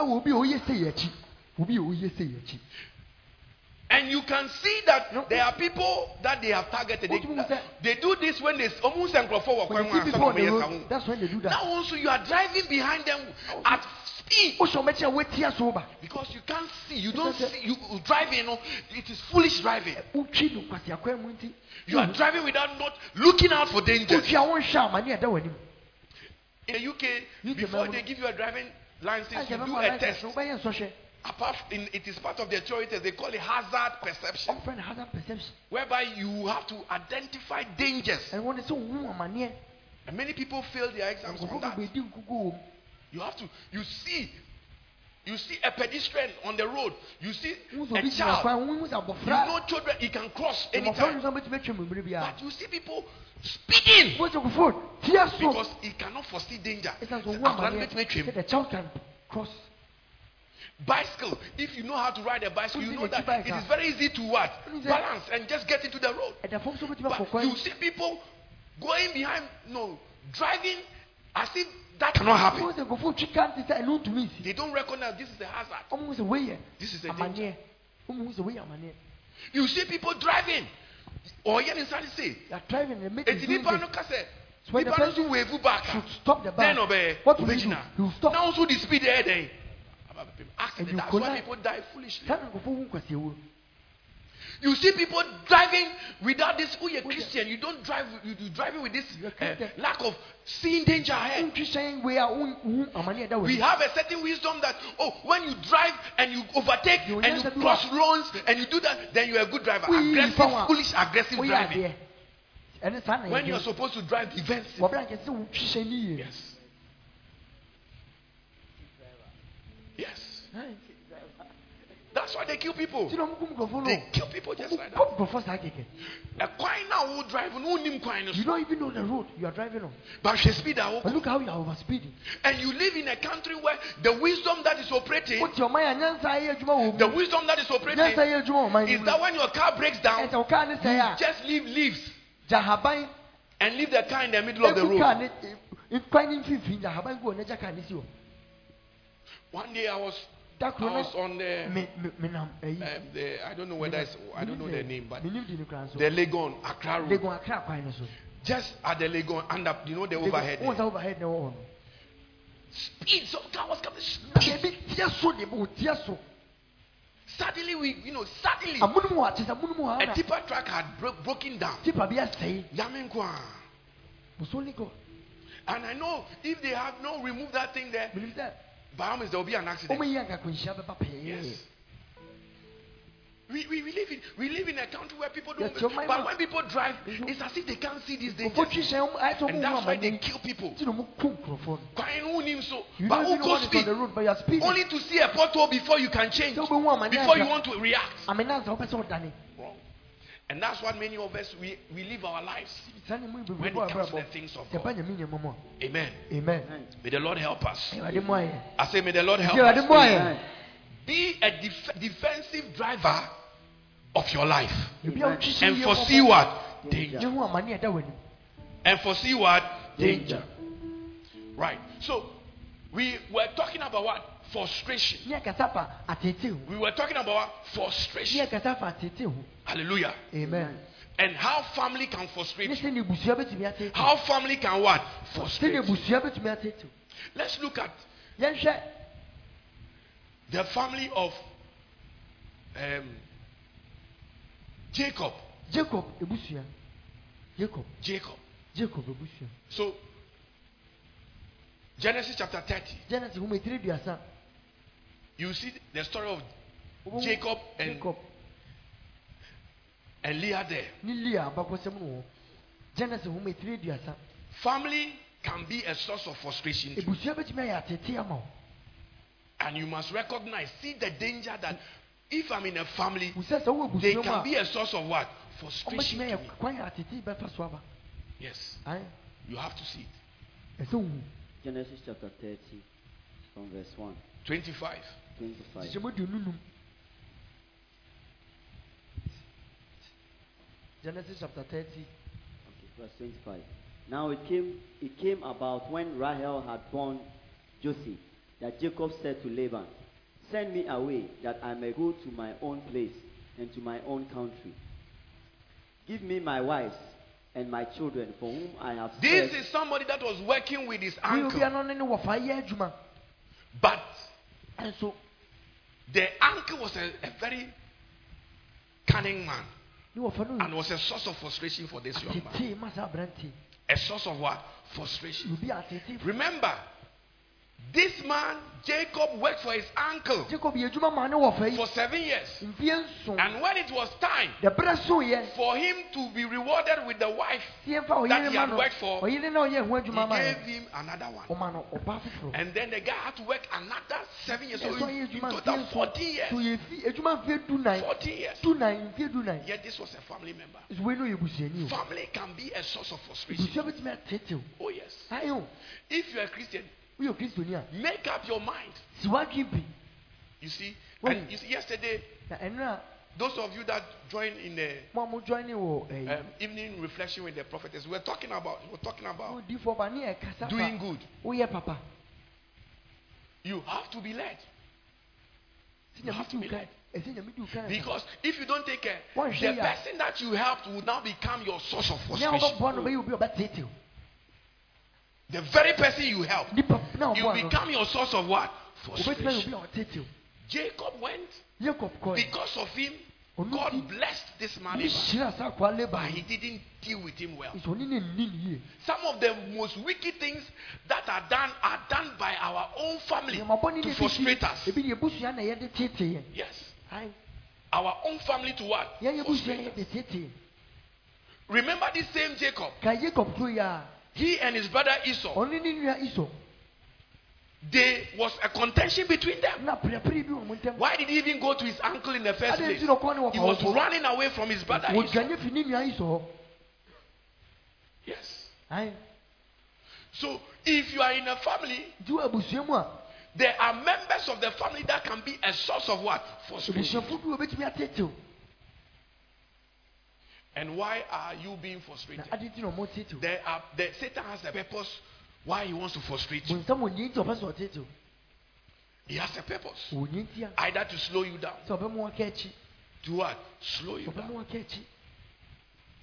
And you can see that there are people that they have targeted. They, What do you mean, sir? they do this when they almost and for when you see people on the road that's when they do that Now also you are driving behind them at speed wohyɛ ɔmo akyi a wɔatia so ba because you can't see. You don't uh, see. You driving. You know, it is foolish driving. wotwi no kwasiakwan mu nti You are driving without not looking out for danger. wotwi a wonhwɛ amanne ɛda w'anim In the UK, before they give you a driving license, you do a test. No wobɛyɛ nsɔhwɛ Apart in, it is part of the theory. They call it hazard perception, no hazard perception whereby you have to identify dangers. ɛwɔ ne sɛ wohu amanneɛ And many people fail their exams on that. bebree di nkuku wɔ mu You have to. You see, you see a pedestrian on the road. You see a child. kwan wohu sɛ You know children. He can cross anytime. sɛ wobɛtumi atwa mu mmere biara But you see people speeding wohu sɛ kofo tia so because he cannot foresee danger. ɛsiane sɛ ɔhu Akwadaa no amanneɛ bɛtumi atwam. sɛ the child can cross bicycle. If you know how to ride a bicycle, you know that bike, it huh? is very easy to what? Balance and just get into the road. ɛda fam so wobɛtumi akɔ But you see people going behind, no, driving as if that cannot happen. Wọ́n sɛ nkurɔfoɔ twi kan te sɛ ɛno ntumi nsi They don't recognize this is a hazard. ɔmo sɛ wei yɛ This is a danger. amanneɛ ɔmo sɛ wei yɛ amanneɛ You see people driving. Or yet inside say, you are driving and making eti doing nipa this no ka sɛ So when the person wave back should stop the then bike. ɔbɛyɛ what will you do? ɔbɛgyina you will stop. Now nso the speed ɛyɛ dɛn And accident you that's why people die foolishly. Saa na nkurɔfoɔ hu nkwasiawo you see people driving without this Oh, yeah. Christian? You don't drive you, you driving with this uh, lack of seeing danger ahead. Wontwi hyɛn wei a wonhu amanneɛ da wɔ we have a certain wisdom that oh when you drive and you overtake and you cross roads and you do that then you're a good driver. Aggressive foolish aggressive driving. adeɛ ɛne saa na when you're supposed to drive defensive wɔbrɛ ankyɛ sɛ wotwi hyɛn ne yie yes yes That's why they kill people. nti na ɔmo kum nkurɔfoɔ They kill people just like that. nkurɔfoɔ saa kɛkɛ A coin now will drive, no nim coin. you don't even know the road you are driving on But she speed out. but look how you are over speeding And you live in a country where the wisdom that is operating, wote ɔman a nyansa ayɛ adwuma wɔ the wisdom that is operating, ayɛ adwuma wɔ ɔman is that when your car breaks down, ɛsɛ wo kaa ne sɛe a just leave leaves and leave the car in the middle of the road. ne kwan ne mfimfini gya haban gu hɔ na gya kaa ne si hɔ One day I was, I was on the, um, the I don't know whether it's, I don't know the name, but menim di ne kora nso the Legon Accra Road. legon akra kwan no so Just at the Legon, and up, you know the overhead. wɔn there. overhead na ɛwɔ hɔ no Speed, some car was coming. Speed. ebi tie so de bo tie so Suddenly, we, you know, suddenly amunum hɔ ate sɛ amunum hɔ a tipper truck had bro- broken down. tipa bi asɛe Yamenkwa. was only God And I know if they have not removed that thing there, by all means there will be an accident. yi anka kwanhyia bɛba pɛɛ Yes. We, we, we, live in, we live in a country where people don't. Yes, but when people drive, it's as if they can't see these dangers. nkurɔfoɔ twi hyɛn ɔmo ayɛ sɛ And that's why they kill people. ti na ɔmo kum nkurɔfoɔ no Crying who him so. But who even know go what is on speed? the road but you are speeding Only to see a pothole before you can change. sɛ wobɛhu amani Before you want to react. amena ansa wopɛ sɛ wodane Wrong. And that's what many of us we, we live our lives. saa ne mu When bebree it comes to the things of God. nyame Amen. amen May the Lord help us. awurade mu ayɛ I say, may the Lord help us. mu ayɛ Be a def- defensive driver of your life. ebi a wotwi hyɛn And foresee what? Danger. nyɛ hu amani ɛda w'anim And foresee what? Danger. Right. So, we were talking about what? Frustration. ne ɛkasa fa atete ho We were talking about what? ne frustration. ɛkasa fa atete ho Hallelujah. amen And how family can ne frustrate you. sɛ ne ebusua bɛtumi atete How family can what? sɛ Frustrate ne you. ebusua bɛtumi atete Let's look at yɛnhwɛ the family of um, Jacob. jacob ebusua jacob Jacob. jacob ebusua So, Genesis chapter 30, genesis ho metiri duasa you see the story of Jacob and, jacob and Leah there. ne lia abakɔsɛm no wɔ genesis ho metiri duasa Family can be a source of frustration. too. ebusua bɛtumi ayɛ atete ama wo And you must recognize, see the danger that if I'm in a family, wusɛ sɛ wowɔ they can be a source of what? Frustration. to you. ayɛ kwan yɛ atete bɛfa so aba Yes, ae you have to see it. Genesis chapter 30, from verse 1, 25. 25. hyehyɛmu aduonu num genesis chapter thirty Okay, verse 25. Now it came, it came about when Rachel had born Joseph that Jacob said to Laban, Send me away that I may go to my own place and to my own country. Give me my wives and my children for whom I have This said, is somebody that was working with his uncle, obia no ne ne wɔfa yɛ adwuma but ɛnso the uncle was a, a very cunning man ne wɔfa no and was a source of frustration for this young man. atete ma saa aberante A source of what? Frustration. Remember, this man, Jacob, worked for his uncle jacob yɛ adwuma ma ne wɔfa yi for seven years. And when it was time for him to be rewarded with the wife, that he had worked for, ɔyere na ɔyɛ ho he gave him another one. ɔma no ɔbaa foforɔ And then the guy had to work another seven years. So in, in total, mfeɛ 14 nson years. so yɛ fi adwuma mfeɛ du nan 14 years. du nan mfeɛ du nan Yet this was a family member. so wei no yɛ busuani o Family can be a source of frustration. busua bɛtumi atete o Oh, yes. If you're a Christian, woyɛ kristoni a make up your mind. Si wadwi You see, and you see, yesterday, na ɛno those of you that joined in the mo a mo join wɔ ɛyi um, evening reflection with the prophetess, we were talking about, we were talking about mo di fɔ ba ne yɛ kasa doing good. papa. You have to be led. You have to be led. ɛsɛ nyame di wo kan Because if you don't take care, the person that you helped will now become your source of frustration. wɔbɛboa no bɛyɛ obi a ɔbɛtetew The very person you help, you become your source of what? obɛtumi ayɛ obi Frustration. Jacob went because of him. God blessed this man, ne Laban, hyira saa akoa leba but he didn't deal with him well. nti ɔne ne nni ne yie Some of the most wicked things that are done are done by our own family to frustrate us. ebi ne ebusua na yɛde tetee yɛn Yes. Our own family to what? yɛn yɛ busua Frustrate us. Remember this same Jacob. Ka jacob kuro yi a He and his brother Esau. ɔne ne nua iso There was a contention between them. na perepere bi wɔ mo ntɛm Why did he even go to his uncle in the first place? nti na ɔkɔ ne wɔ He was running away from his brother Esau. wɔdwane fi ne nua iso hɔ Yes. So if you are in a family, nti wɔ abusua mu a there are members of the family that can be a source of what? Frustration. And why are you being frustrated? adi nti na ɔmo tetew There are the, Satan has a purpose why he wants to frustrate you. bonsam wɔ nyɛ nti ɔpɛ He has a purpose. wɔ nyɛ nti a Either to slow you down, sɛ ɔbɛmo waka akyi to what? Slow you down,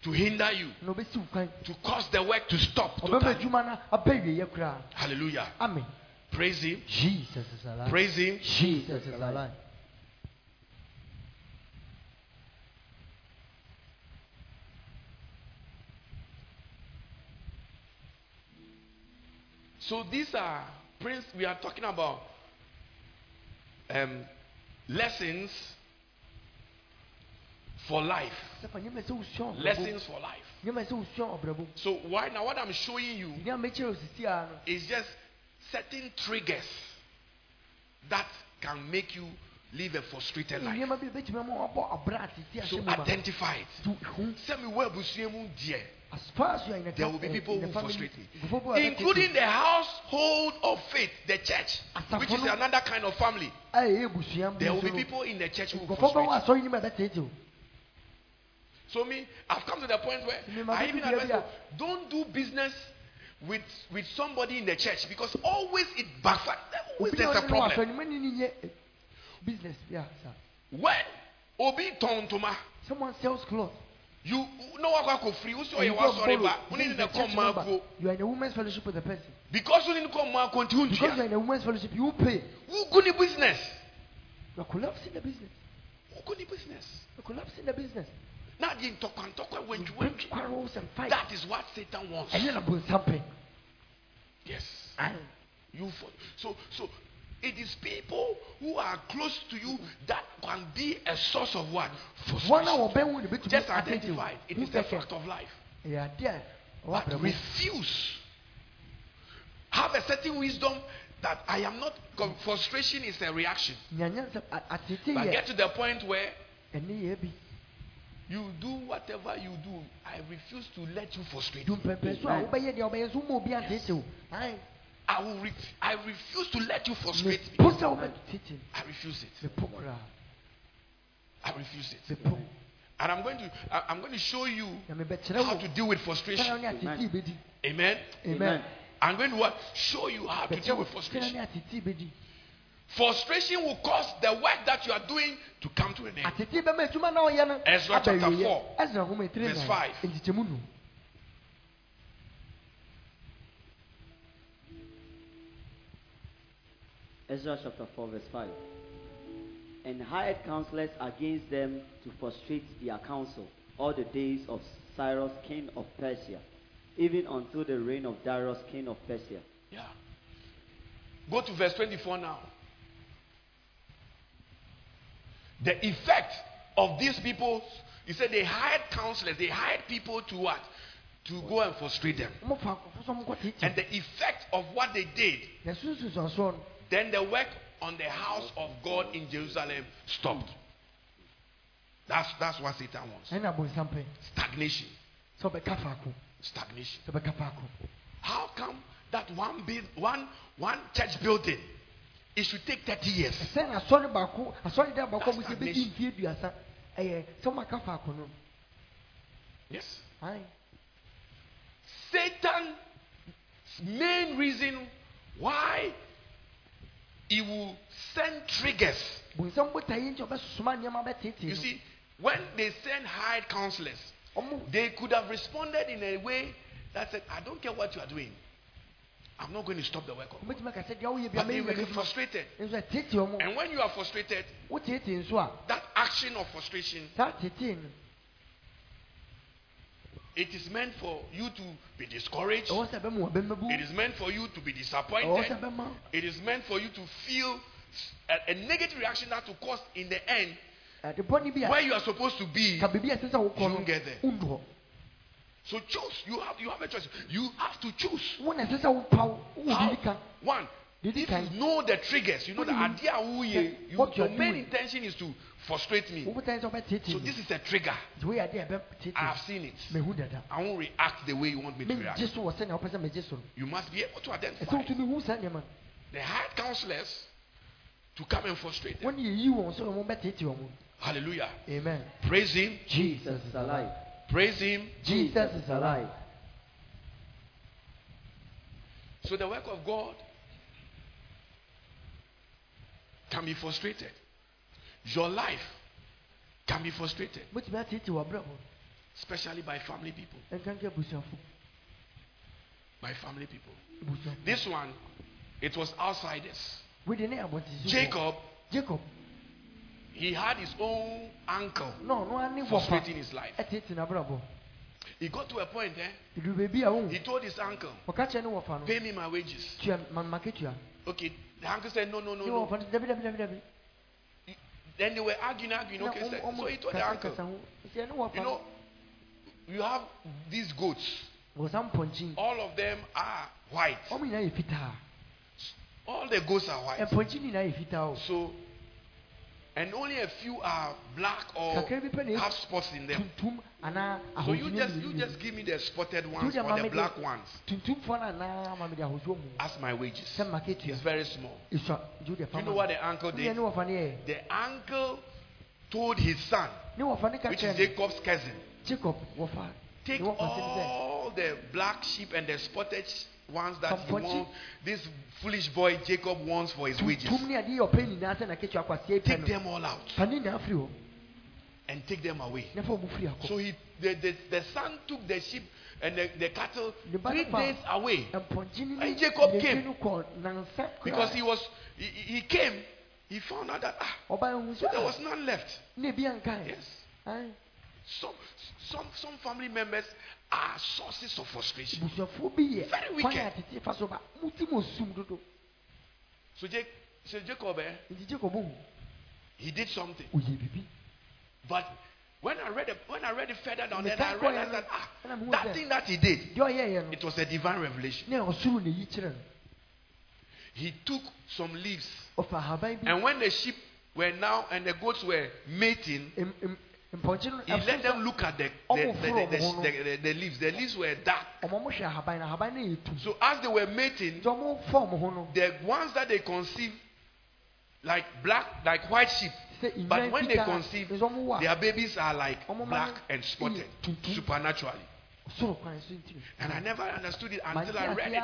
to hinder you, na ɔbɛsi wo kwan to cause the work to stop. ɔbɛma totally. adwuma no aba wieɛ koraa Hallelujah. amen Praise him. jesus is alive Praise him. jesus is alive So these are prince. We are talking about um, lessons for life. sɛfa nyɛma sɛ wosua ɔbrɛbo Lessons for life. nyɛma sɛ wosua ɔbrɛbo So why now? What I'm showing you nyɛ a mɛkyerɛ wo sisi a no is just certain triggers that can make you live a frustrated life. nneɛma bi bɛtumi ama wabɔ abrɛ atete So ahyɛ mu ma identify it. To hu Send me where Busiemu dear. as far as you are in a There will be eh, people who frustrate me. nkurɔfoɔ bi wɔ Including the household of faith, the church, which is another kind of family. a ɛyɛ busua mu There will be people in the church who will nkurɔfoɔ bɛwɔ frustrate. asɔre nim a ɛbɛtete wo So me, I've come to the point where I even advise don't do business with with somebody in the church because always it backfires. Always there's a ɔne no wɔ asɔre problem. nim ɛne ne nyɛ eh, business yeah, sir. When obi tontoma, someone sells cloth you no work go free. Who's and your you go sorry, borrow, but then only the the church come member, go you are in a woman's fellowship with the person because only come continue. because you are in a woman's fellowship you pay Who go in business? you are collapsing the business Who go in business? you are collapsing the business Now the talk and talk when you went. quarrels and fights That is what Satan wants. And bonsam pɛ Yes. and You for, so so it is people who are close to you that can be a source of what? Frustration. wɔbɛn wo ne Just identify it. Is a fact of life. ɛyɛ adeɛ a But refuse. Have a certain wisdom that I am not. Frustration is a reaction. nyanya nsɛm a- atete But get to the point where ɛne yɛ bi you do whatever you do. I refuse to let you frustrate. me. mpɛmpɛ I will I refuse to let you frustrate me. I refuse it. I refuse it. And I'm going to I'm going to show you how to deal with frustration. Amen. Amen. Amen. I'm going to what? Show you how to deal with frustration. Frustration will cause the work that you are doing to come to an end. Ezra chapter 4, verse 5. Ezra chapter 4, verse 5. And hired counselors against them to frustrate their counsel all the days of Cyrus, king of Persia, even until the reign of Darius, king of Persia. Yeah. Go to verse 24 now. The effect of these people, he said they hired counselors, they hired people to what? To go and frustrate them. ɔmofa akɔfo sɛ ɔmokɔ And the effect of what they did, na sunsunsuansoɔ no then the work on the house of God in Jerusalem stopped. That's, that's what Satan wants. ɛna bonsam pɛ Stagnation. sɛ ɔbɛka faako Stagnation. sɛ ɔbɛka faako How come that one build, one one church building it should take 30 years. sɛ na asɔre baako asɔre dan baako a mo That's stagnation. mfie aduasa ɛyɛ sɛ mo aka faako no Yes. Satan's main reason why he will send triggers. You see, when they send hired counselors, they could have responded in a way that said, I don't care what you are doing. I'm not going to stop the work of God. But they will be frustrated. And when you are frustrated, that action of frustration, it is meant for you to be discouraged. ɛwɔ sɛ bɛma wɔbɛmɛbu It is meant for you to be disappointed. It is meant for you to feel a, a negative reaction that will cause in the end ɛde bɔne bi where you are supposed to be. ka biribi a ɛsɛ sɛ You won't get there. no wondu hɔ So choose. You have you have a choice. You have to choose. wo na ɛsɛ sɛ wopaw wowɔ How? One. Did If he you know the triggers, you know the What do you- idea who you, you what your main doing. intention is to frustrate me. wobotae So no this is a trigger. nti woyɛ adeɛ a ɛbɛtete I have seen it. mehu I won't react the way you want me to react. mengye so wɔ sɛnea wopɛ sɛ megye so no You must be able to ɛsɛ identify wotumi hu saa nneɛma the hired counselors to come and frustrate them. wɔne yɛyi wɔn so ɔmo bɛtete ɔmo Hallelujah. amen Praise him. Jesus is alive. Praise him. jesus is alive So the work of God can be frustrated. Your life can be frustrated, motumi atete wɔ abrɛ ho especially by family people. By family people. This one, it was outsiders. wode ne abɔntesi Jacob, jacob he had his own uncle ane wɔfa frustrating his life. He got to a point, eh? ɛduru baabi a wohu He told his uncle, ɔka kyerɛ ne wɔfa no Pay me my wages. tua mamake tua Okay. The uncle said, No, no, no, no. Then they were arguing, arguing. Okay, ɔmo so he told the uncle, kasa ho nti ɛne wɔfa You know, you have these goats. wɔ sa mpɔnkyin All of them are white. ɔmo nyinaa yɛ fitaa All the goats are white. mpɔnkyin nyinaa yɛ fitaa o So, and only a few are black or kakra bi pɛ na have spots in them. So you just you just give me the spotted ones or the black ones. tuntumfoɔ no anaa ma mede ahosuo mu. As my wages. sɛ make tua It's very small. ɛsua nti wode Do you know what the uncle did? wɔfa no yɛ The uncle told his son, ne wɔfa no ka which is Jacob's cousin, jacob take ne wɔfa sɛ sɛ all the black sheep and the spotted sh- ones that he wants, this foolish boy Jacob wants for his wages. tuntum ne adeɛ yɛ ɔpɛ nyinaa sɛ naketua akwaseɛ pɛ Take them all out. Fa ne nyinaa firi hɔ and take them away. na fa ɔmo firi akɔ So he, the, the, the son took the sheep and the, the cattle three days away. And Jacob came. no kɔ nansa because he was he, he came. He found out that ah, so there was none left. ne ebi ankae Yes, some some some family members are sources of frustration. busuafoɔ bi yɛ Very wicked. yɛ atete fa so muti mo sum So, Jake, so Jacob, eh, nti jacob hu he did something. But when I read it, when I read it further down, then I realized that ah, that thing that he did, deɛ ɔyɛɛyɛ no it was a divine revelation. ne ɔsoro na yi He took some leaves, ɔfa ahaban bi and when the sheep were now and the goats were mating, em- em- mpɔnkye no he let them look at the the, the, the, leaves. The leaves were dark. ɔmo mo hwɛ ahaban na ahaban no yɛ tum So as they were mating, nti ɔmo fa ɔmo ho no the ones that they conceived, like black, like white sheep, but when they conceive, nso ɔmo wo a their babies are like black and spotted supernaturally. soro kwan so nti And I never understood it until I read it.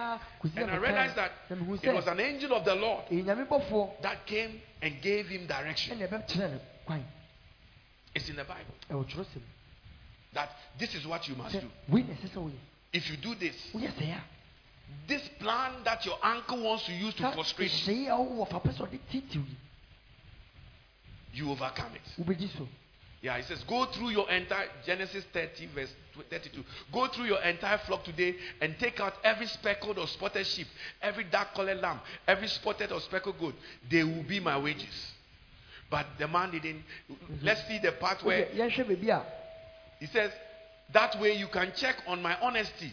And I realized that it was an angel of the Lord that came and gave him direction. It's in the Bible that this is what you must do. ɛsɛ If you do this, sɛɛ this plan that your uncle wants to use to frustrate you, hyɛyi a wowɔ fa pɛ sɛ ɔde titiw yi you overcome it. Yeah, he says, go through your entire Genesis 30, verse 32. Go through your entire flock today and take out every speckled or spotted sheep, every dark colored lamb, every spotted or speckled goat. They will be my wages. But the man didn't. Let's see the part where Wodeɛ, yɛnhwɛ baabi a he says, that way you can check on my honesty.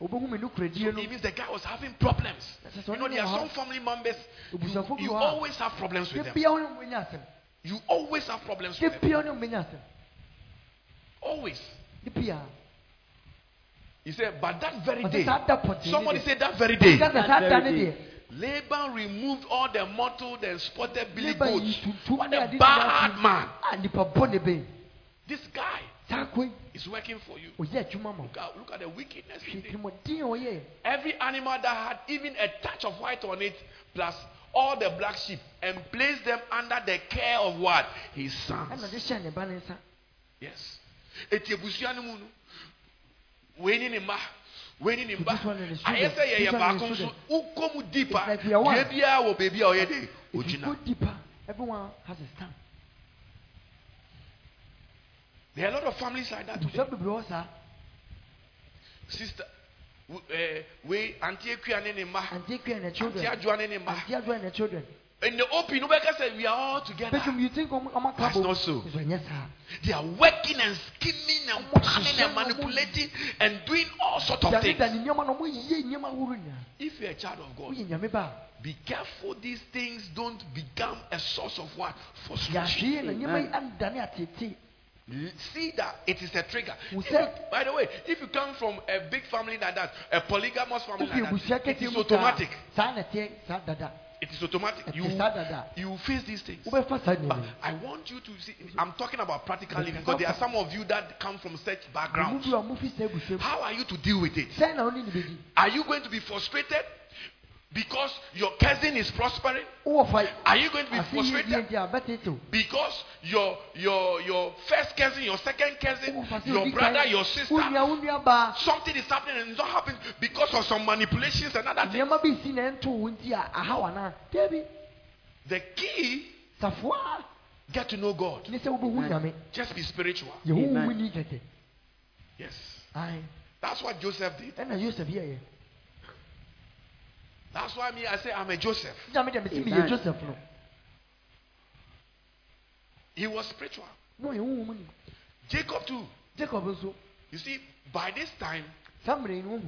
wobɛhu me So it means the guy was having problems. You know, there are some family members, you, you wɔ hɔ a- always have problems with da them. bia wo ne mbɛnya asɛm You always have problems with them. bia wo ne mbɛnya asɛm Always. He said, but that very day, saa da pɔtee somebody said that very day, ka sɛ saa That da very ne day. deɛ Laban removed all the mottled and spotted billy goats. What a bad man. fi- a nipa bɔne This guy is working for you. ɔyɛ adwuma ma Look at, look at the wickedness hwɛ in it. tirimɔden Every animal that had even a touch of white on it, plus all the black sheep, and placed them under the care of what? His sons. de hyɛ ne ba ne nsa Yes. Eti ebusua no mu no. Wei ni ne mma. Wei ni ne mba. This one is the Ayɛ student. sɛ yɛyɛ This one is baako the nso. Wokɔ mu deeper. It's like we are one. Deɛ biara wɔ baabi a ɔyɛ de. if you Ogyina. go deeper everyone has a stand There are a lot of families like that today. abusua bebree wɔ saa Sister, w- eh, wei auntie Ekua ne ne mma. auntie kura ne Auntie children Adwoa ne ne mma. auntie adua ne children In the open, we are all together. Bishop, you think ɔmo ɔmo aka That's not so. They are working and scheming and planning and manipulating and doing all sorts of things. dani nneɛma na ɔmo yiyie nneɛma ahorow nyinaa If you're a child of God, woyɛ nyame ba be careful these things don't become a source of what? Frustration. yɛahwee na nneɛma yi andane atete L- See that it is a trigger. You- by the way, if you come from a big family like that, a polygamous family like that, it is automatic. Saa saa na ɛteɛ saa dada It is automatic. You, you face these things. But I want you to see, I'm talking about practically Okay. because there are some of you that come from such backgrounds. bi a mofi saa abusua mu How are you to deal with it? sɛn na ɔne ne bɛdi Are you going to be frustrated because your cousin is prospering? Are you going to be ase yie die frustrated nti a bɛtete o because your your your first cousin, your second cousin, wowɔ fa sɛ your brother, your sister, nua wo nua baa something is happening and it's not happening because of some manipulations and other things? nneɛma bi si na ɛnto wo nti a aha wa na dabi The key, get to know God. ne sɛ wobɛhu nyame Just be spiritual. Amen. wo ni kɛkɛ Yes. ae That's what Joseph did. Ɛna yosef yɛyɛ That's why me, I say I'm a Joseph. nyame deɛ mesi meyɛ Amen. joseph no He was spiritual. na ɔyɛ wohu mu ni Jacob too. jacob nso You see, by this time, somebody mmerɛ yi no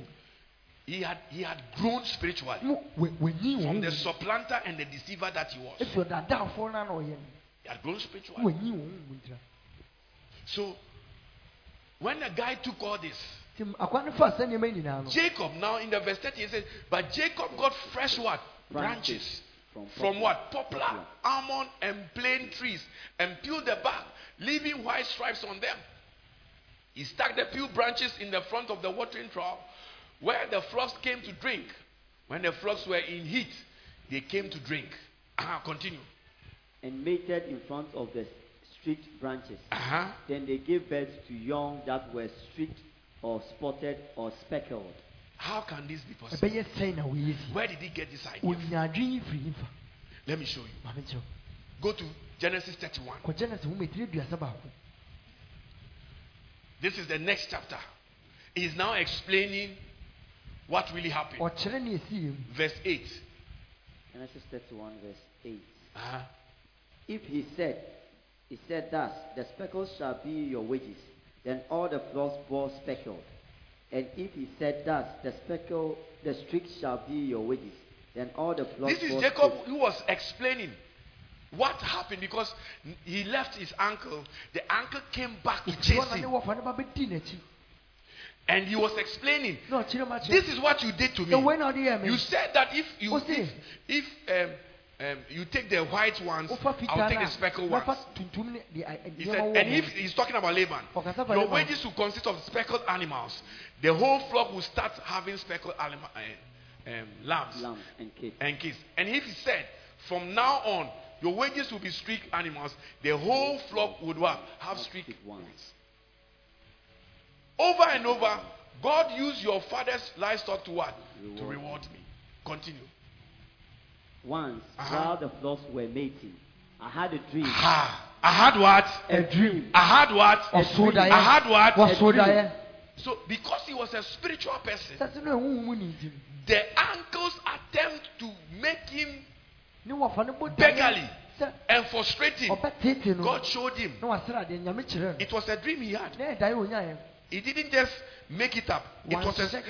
he had he had grown spiritually mu w'ani from the supplanter and the deceiver that he was. efi ɔdadaafoɔ no na ɔyɛ no He had grown spiritually. w'ani wɔ wo mu ntira So when the guy took all this, nti akwa no fa saa nneɛma yi nyinaa no Jacob now in the verse 30 he says, But Jacob got fresh what? Branches. From From what? poplar. Poplar, almond, and plane trees, and peeled the bark, leaving white stripes on them. He stuck the peeled branches in the front of the watering trough, where the flocks came to drink. When the flocks were in heat, they came to drink. Uh-huh, continue. and mated in front of the streaked branches. Uh-huh. Then they gave birth to young that were streaked or spotted or speckled. How can this be possible? ɛbɛyɛ sɛn na wɔyɛ si Where did he get this idea? from? onyadwe yi firi yi fa Let me show you. Go to Genesis 31. kɔgyɛ no sɛ wometiri aduasa baako This is the next chapter. He is now explaining what really happened. ɔkyerɛ ne Verse 8. Genesis 31, verse 8. Uh-huh. If he said, he said thus, the speckles shall be your wages, then all the flocks bore speckled. And if he said thus, the speckle, the streaks shall be your wages, then all the flocks This is bore Jacob who was explaining what happened because he left his uncle. The uncle came back to chase him. wɔfa no ba bɛdi n'akyi And he was explaining, na ɔkyerɛ mu This is what you did to me. na ɔde yɛ me You said that if you if, if um, um, you take the white ones, wofa I'll take the speckled ones. wɔfa tuntum ne de a- He said, and if he's talking about Laban, your wages will consist of speckled animals. The whole flock will start having speckled anima- uh, um, lambs Lambs and kids. and kids. And if he said, from now on, your wages will be streaked animals, the whole flock would what? Have streaked Streaked ones. ones. Over and over, God used your father's livestock to what? To Reward. reward me. Continue. Once, Uh-huh. while the flocks were mating, I had a dream. Ah, I had what? A dream. I had what? ɔso I daeɛ had what? wɔso daeɛ So, because he was a spiritual person, sɛ no ɛhu mu ne ntim the uncles attempt to make him ne wɔfa no bɔ beggarly and frustrate him. ɔbɛtete no God showed him. na wasra adeɛ nyame kyerɛ no It was a dream he had. na ɛdaeɛ onyaeɛ He didn't just make it up. It was a,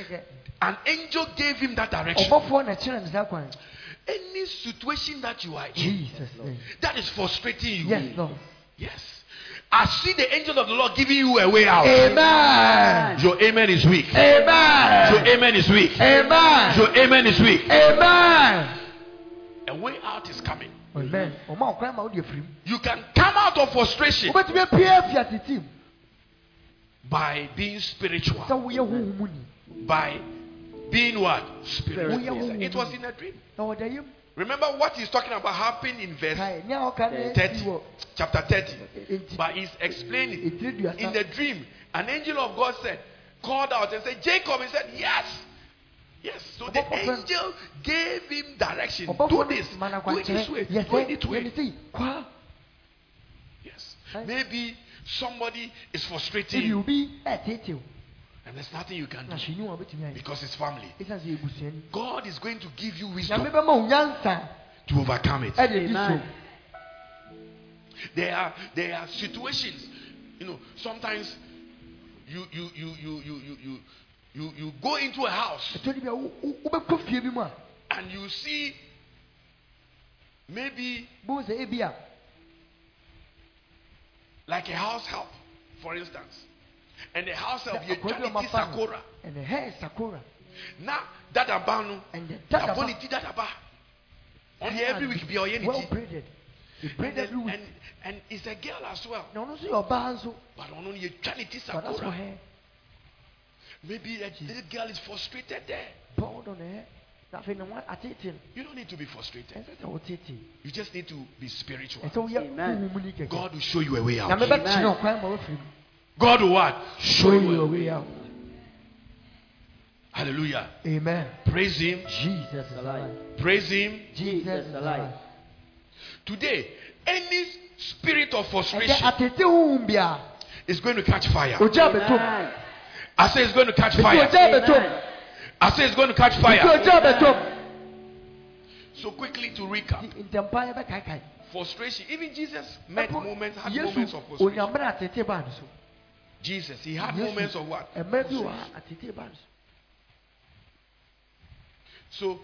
an angel gave him that direction. Ɔbɔfoɔ na kyerɛ no saa kwan Any situation that you are in jesus that is frustrating you, yes lord yes, I see the angel of the Lord giving you a way out. Amen. Your amen is weak. Amen. Your Amen. is weak. Amen. Your amen is weak. Amen. A way out is coming. Amen. Ọma ọkwan ma o di efiri mu. You can come out of frustration Wobɛtumi apie afi atete by being spiritual. Sɛ woyɛ huhu mu ni. By being what? Spiritual. Spirit. It was in a dream. Na wɔda yam. Remember what he's talking about happened in verse Kae nea ɔka ne 30, chapter 30. But he's explaining. In the dream, an angel of God said, called out and said, Jacob. He said, Yes. Yes. So the angel gave him direction. Do this. ne mana Do it this way. kwankyerɛ. Do it this way. yɛne sɛ kwa. Yes. Maybe somebody is frustrating Ebi you obi ɛtete o. and there's nothing you can Na do hwɛ ni wɔn bɛtumi ayɛ. because it's family. Esan sɛ ebusua ni. God is going to give you wisdom bɛma wo nyansa to overcome it. ɛde di so. Amen. There are there are situations, you know. Sometimes you you you you you you you you, you go into a house and you see maybe Bohu sɛ ebi a like a house help, for instance, and the house of Yedwaniti Sakura. And the hair is Sakura. Now, that abanu. And the that abanu. That abanu. Only every week be oyeniti. Well braided. He prayed. And, and it's a girl as well. No, no, your banzo. But on only eternity sakura. hair. Maybe a little girl is frustrated there. Bound on her. You don't need to be frustrated. You just need to be spiritual. Amen. God will show you a way out. Amen kyerɛ ɔkwan ma wɔfiri mu. God will what? Show you a way out. Hallelujah. Amen. Praise Him. Jesus alive. alive. Praise Him. Jesus alive. Today, any spirit of frustration atete huhu is going to catch fire. Amen. I say it's going to catch fire. Amen. I say it's going to catch fire. ogya bɛtom. So quickly to recap. Ntɛmpa yɛ bɛ kaekae. Frustration. Even Jesus met moments, had moments of frustration. Jesus, he had moments of what? So,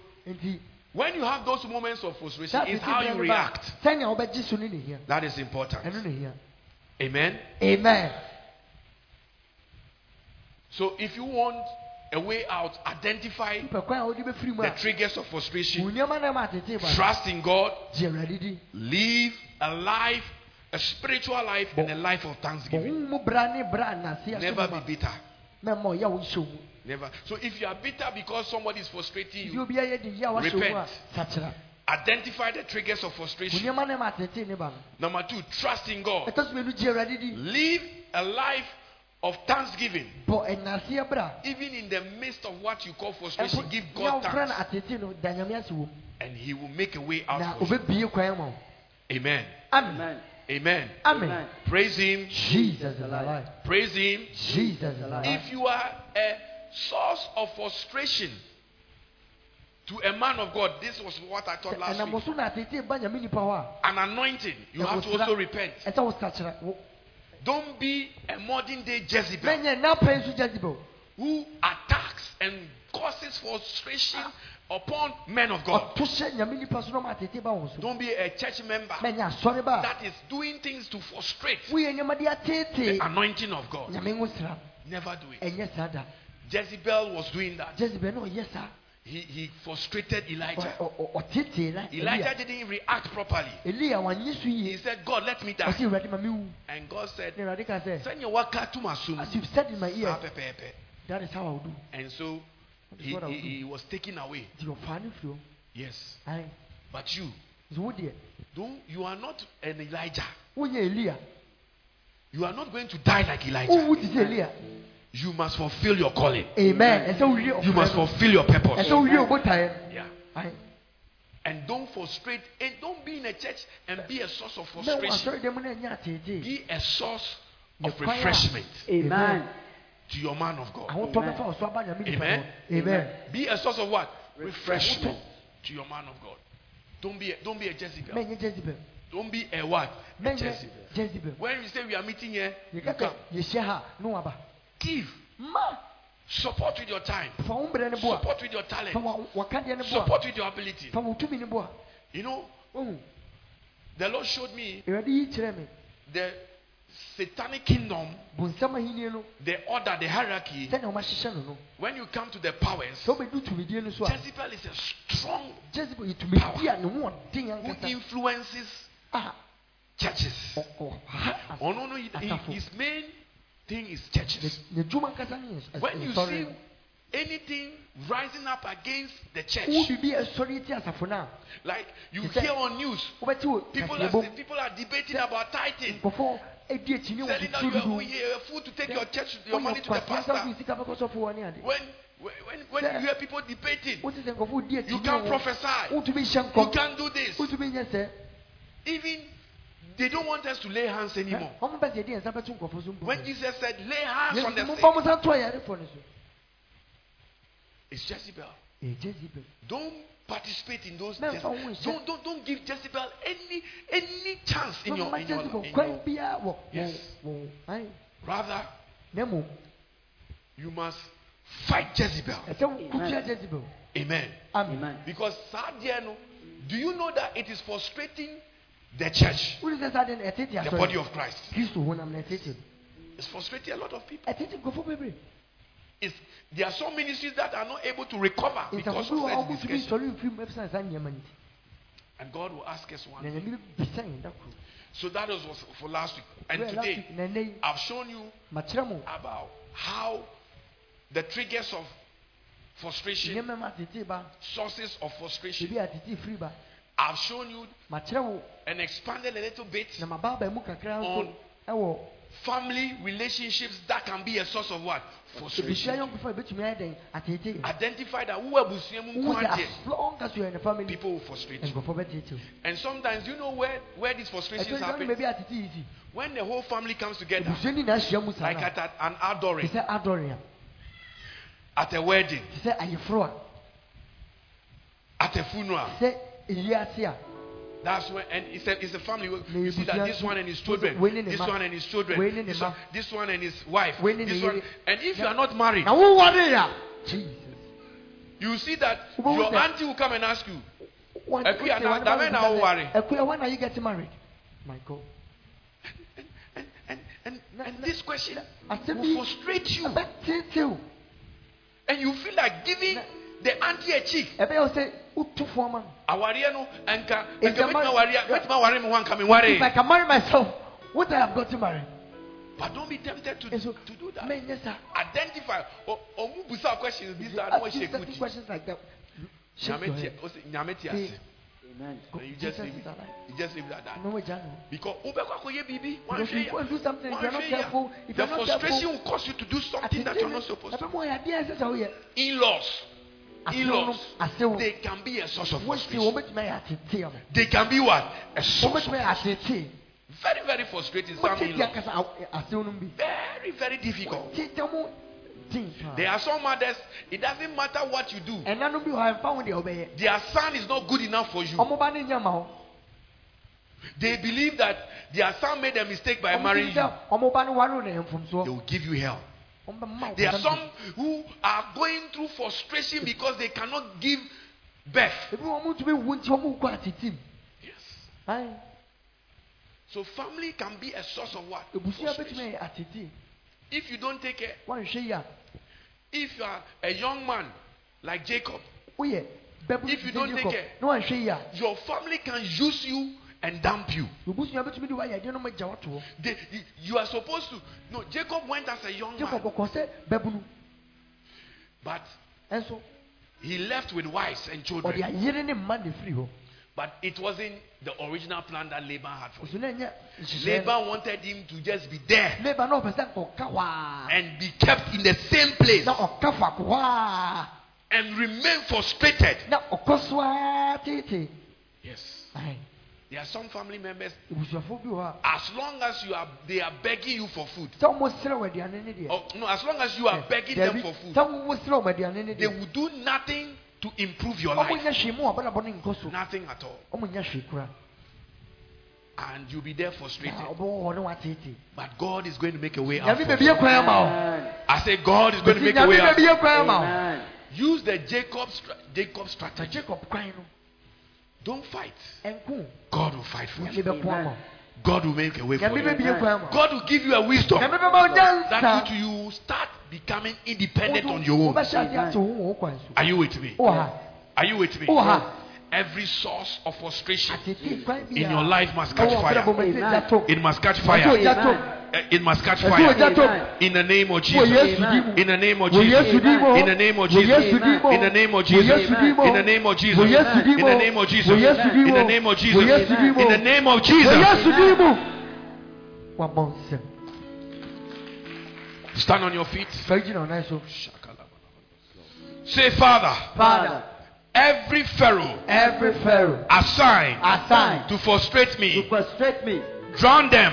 when you have those moments of frustration, it's how you react. That is important. Amen. Amen. So, if you want a way out, identify the triggers of frustration. Trust in God. Live a life a spiritual life and a life of thanksgiving. Never be bitter. Never. So if you are bitter because somebody is frustrating you, repent. Identify the triggers of frustration. Number two, trust in God. Live a life of thanksgiving. Even in the midst of what you call frustration, give God thanks. And He will make a way out of it. Amen. Amen. Amen. Amen. Amen. Amen. Praise Him. Jesus is alive. Praise Him. Jesus is alive. If you are a source of frustration to a man of God, this was what I taught last ɛnam week. so na atete ba nyame nipa hɔ. An anointing, you have to also repent. ɛsɛ wo sakyera. Wo- Don't be a modern day Jezebel Mɛnyɛ n'apɛn so Jezebel. who attacks and causes frustration upon men of God. Don't be a church member that is doing things to frustrate the anointing of God. Never do it. Jezebel was doing that. Jezebel, no, yes, sir. He, he frustrated Elijah. Elijah didn't react properly. He said, God, let me die. And God said, Send your worker to my That is how I'll do. And so he, what I will he, he was taken away. Nti ɔfa ne firi. Yes. Ayi. But you, Nti wo deɛ, don't, you are not an Elijah. wonyɛ Elia. You are not going to die like Elijah. Wowu te. You must fulfill your calling. Amen. You must fulfill your purpose. Ɛsɛ wowie ɔbotaeɛ. Yeah. And don't frustrate. And don't be in a church and be a source of Na wo frustration. asɔre dɛm na ɛnyɛ atete. Be a source of The fire. refreshment Amen. To your man of God. Ahotɔ bɛfa wo so aba nyame nipa Amen. Amen. Be a source of what? Refreshment to your man of God. Don't be a, don't be a Jezebel. Don't be a what? A Jezebel. Jezebel. When we say we are meeting here, you come. yɛhyia ha na. Give. Ma Support with your time. fa wo boa. Support with your talent. wa- wakadeɛ ne boa. Support with your ability. Fa wo tumi. You know, mm. the Lord showed me Awurade yi me. the satanic kingdom, bonsam ahenni no the order, the hierarchy, sɛnea wɔahyehyɛ no no when you come to the powers, sɛ wobɛdu tumidie no so a Jezebel is a strong jezebel yɛ tumidi a ne ho ɔden who influences churches. Oh no, no, he- he- asafo his main thing is churches. n'adwuma ankasa ne yɛ When you see anything rising up against the church, wo biribi ɛsɔre ti asafo no a like you hear on news, people are people are debating about tithing, edi ekyini wɔ tutu dudu. woyɛ kwasiasa fi sika bɛkɔ sɔfo wɔ ne ade When, when you hear people debating, you can prophesy, you can do this. Even they don't want us to lay hands anymore. When Jesus said, lay hands on the sick, it's Jezebel. Don't participate in those. Man, Jez- for which- don't, don't don't give Jezebel any any chance in your Mama in your, jezebel in your biara Yes. wɔ ayi rather you must fight Jezebel. ɛsɛ wo kutia jezebel Amen. amen Amen. Because sadia no, do you know that it is frustrating the church, wuli sɛ saa de the body of Christ? kristo honam na ɛtete It's frustrating a lot of people. Ɛtete nkɔfo bebree It's, there are some ministries that are not able to recover because of such ɔmo tumi discussion. sɔre mfiri mu ɛfisɛ saa nneɛma no ti And God will ask us one thing. nyame bisa yɛn da koro So that was for last week. And today, week, na ɛnɛ yi I've shown you about how the triggers of frustration, nneɛma ma tete ba sources of frustration. ebi a tete firi ba I've shown you and expanded a little bit na maba aba mu kakra On- family relationships that can be a source of what? Ebisua Frustration. yɔnkofa ebetumi ayɛ dɛn atete Identify that who are busuamu wo sɛ nkwante, as long as you are in the family people will frustrate you. nkɔfɔ bɛ tete o And sometimes you know where, where these frustrations happen? ɛtɔ baabi atete yi si When the whole family comes together, ebusua ni na ahyia mu saa like at, at an te outdooring, sɛ adɔre a at a wedding, te sɛ ayeforo a at a funeral. That's when, and it's a, it's a family. You see that this one and his children, wei ne ne this one and his children, Wei ne ne this one, this one and his wife, Wei ne ne this one. And if you are not married, na wo wɔre a jesus you see that your auntie will come and ask you, Wɔn- Ɛkui wɔn- ana- wɔn- da bɛn na wo ware? ɛkui when are you getting married my god and, and, and, and, Na- and na- this question will frustrate you. And you feel like giving the auntie a cheek. Ɛbɛ yɛ sɛ wotu fún ɔma Awareɛ no, nka, If nka the mɛtuma man- awareɛ- Yeah. mɛtuma aware me ho anka me if nware. i can marry myself what i have got to marry But don't be tempted to, and so to do that. mɛ n yɛ sa Identify. O- Omu busa questions. These are no ask you shake certain booty. questions like that shake Nyame your tie- head o sɛ, nyame tie See, ase. Amen. And you just Jesus leave is it. alive. You just leave it at that. no way jano Because wobɛkɔ akɔyɛ biribi, Because if you go and do something, if you're not wanhwɛ careful, yia. if the you're not frustration careful, will cause you to do something that you're not supposed to. ɛbɛ mu ɔyɛ adeɛ ɛsɛ sɛ woyɛ In-laws, asew no in-laws, asew they can be a source of frustration. bɛtumi ayɛ atete ɔmo They can be what? A source of atete very, very frustrating. Some wɔn tete in-laws. akasa aw- asew no bi Very, very difficult. tete ɔmo tin paa There are some mothers, it doesn't matter what you do. ɛnanom bi wɔ ha ɛnfa wɔn deɛ ɔbɛyɛ Their son is not good enough for you. ɔmo ba ne nya ma hɔ They believe that their son made a mistake by marrying you. sɛ ɔmo ba ne wari na They will give you hell. Ɔmo bɛ ma There are some who are going through frustration because they cannot give birth. ebi wɔn tumi wu nti ɔmo kɔ atete mu Yes. So family can be a source of what? Frustration. bɛtumi ayɛ atete If you don't take care, wɔn nhwɛ yi a if you are a young man like Jacob, If you don't take care- na wɔn nhwɛ yi your family can use you and dump you. ebusua bɛtumi de wɔayɛ adeɛ no mo gya wɔto hɔ They, you are supposed to. No, Jacob went as a young Jacob man, ɔkɔ sɛ bɛbunu but he left with wives and children. ayere ne mma na efiri hɔ But it wasn't the original plan that Laban had for him. Laban wanted him to just be there leba na ɔpɛ sɛ ɔka hɔ a and be kept in the same place na ɔka faako hɔ a and remain frustrated. na ɔkɔ so a tete Yes. Ayi There are some family members, ebusuafo bi wɔ hɔ as long as you are they are begging you for food. a sɛ ɔmo srɛ wɔ aduane ne deɛ Or, no, as long as you are begging them for food, sɛ ɔmo srɛ wɔn aduane ne they will do nothing to improve your life. nyɛ hwee mu ɔbɛnabɔ ne nkɔ so Nothing at all. ɔmo nyɛ hwee kura And you'll be there na frustrated. Ah, ɔbɛwɔ hɔ ne wa tete But God is going to make a way out. nyame For you. ekwan ama o Amen. I say God is going to make a way out. baabi ekwan ama o Amen. Use the Jacob stra- Jacob na strategy. Don't fight. God will fight for you. God will make a way for you. God will give you a wisdom that to you start becoming independent on your own. Are you with me? Are you with me? Every source of frustration in your life must catch fire. It must catch fire ogya tom It must catch fire. In the name of wɔ Jesus. yesu di mu In the name of Jesus. In the name of Jesus. yesu di mu In the name of Jesus. yesu di mu In the name of Jesus. wɔ yesu di In the name of Jesus. wɔ yesu di In the name of Jesus. yesu di mu In the name of Jesus. yesu di mu wabɔ nsɛm Stand on your feet. fɛ gyina ɔnan so Say, Father, father every Pharaoh every pharaoh assigned assigned to frustrate me, To frustrate me, drown them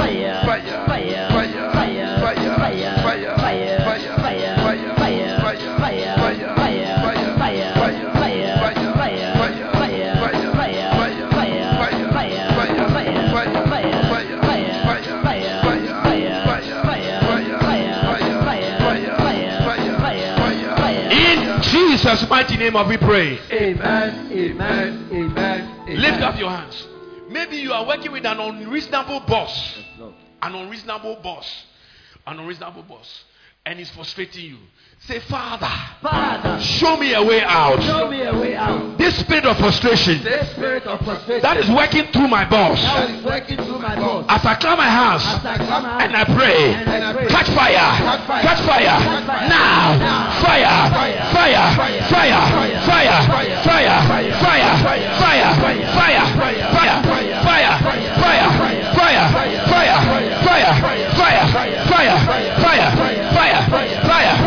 Jesus' mighty name of we pray. amen amen amen amen Lift up your hands. Maybe you are working with an unreasonable boss. An unreasonable boss. An unreasonable boss. And he's frustrating you. Say, Father, Father, show me a way out. show me a way out. This spirit of frustration This spirit of frustration that is working through my boss. that is working through my boss. As I clap my hands As I come out and I pray, and I pray, catch fire, Catch fire. catch fire, Catch fire. now, Now. fire, Fire. fire, Fire. fire, Fire. fire, Fire. fire, Fire. fire, Fire. fire, Fire. fire, Fire. fire, Fire. fire, Fire. fire, Fire. fire, Fire. fire, Fire. fire, Fire. fire, Fire. fire, Fire. fire, Fire. fire, Fire. fire, Fire. fire,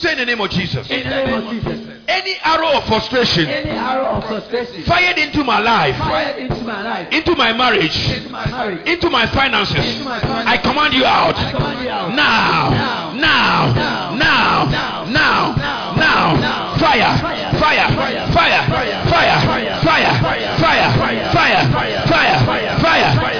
Say in the name of Jesus. In the name of Jesus. Any arrow of frustration Any arrow of frustration fired into my life, fired into my life, into my marriage, into my marriage, into my finances, into my finances, I command you out. I command you out. Now, Now. now, Now. now, Now. now, Now. now, Fire. fire, Fire. fire, Fire. fire, Fire. fire, Fire. fire, Fire. fire, Fire. fire,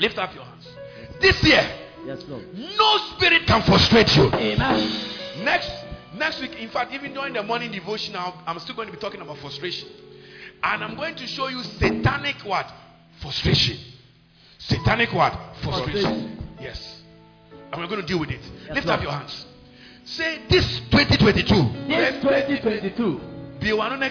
lift up your hands. This year, Yes, Lord. no spirit can frustrate you. Amen. Next next week, in fact, even during the morning devotion, I'm still going to be talking about frustration. And I'm going to show you satanic what? Frustration. Satanic what? Frustration. Yes. And we're going to deal with it. Yes, Lift Lord. up your hands. Say this 2022. This 2022. Be one on a.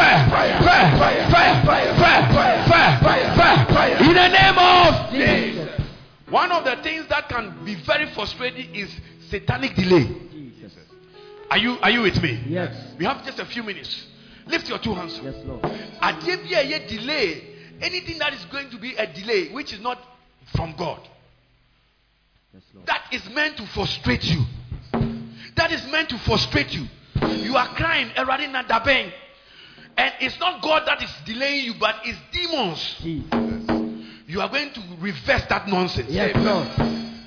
fire, fire, fire, fire, fire, fire, fire, fire, fire, fire, fire. In the name of Jesus. One of the things that can be very frustrating is satanic delay. Jesus. Are you are you with me? Yes. We have just a few minutes. Lift your two hands. Yes, Lord. Adebia delay. Anything that is going to be a delay, which is not from God. Yes, that is meant to frustrate you. That is meant to frustrate you. You are crying, Eradi Nadaben and it's not God that is delaying you, but it's demons. Jesus. You are going to reverse that nonsense. Yes, Lord.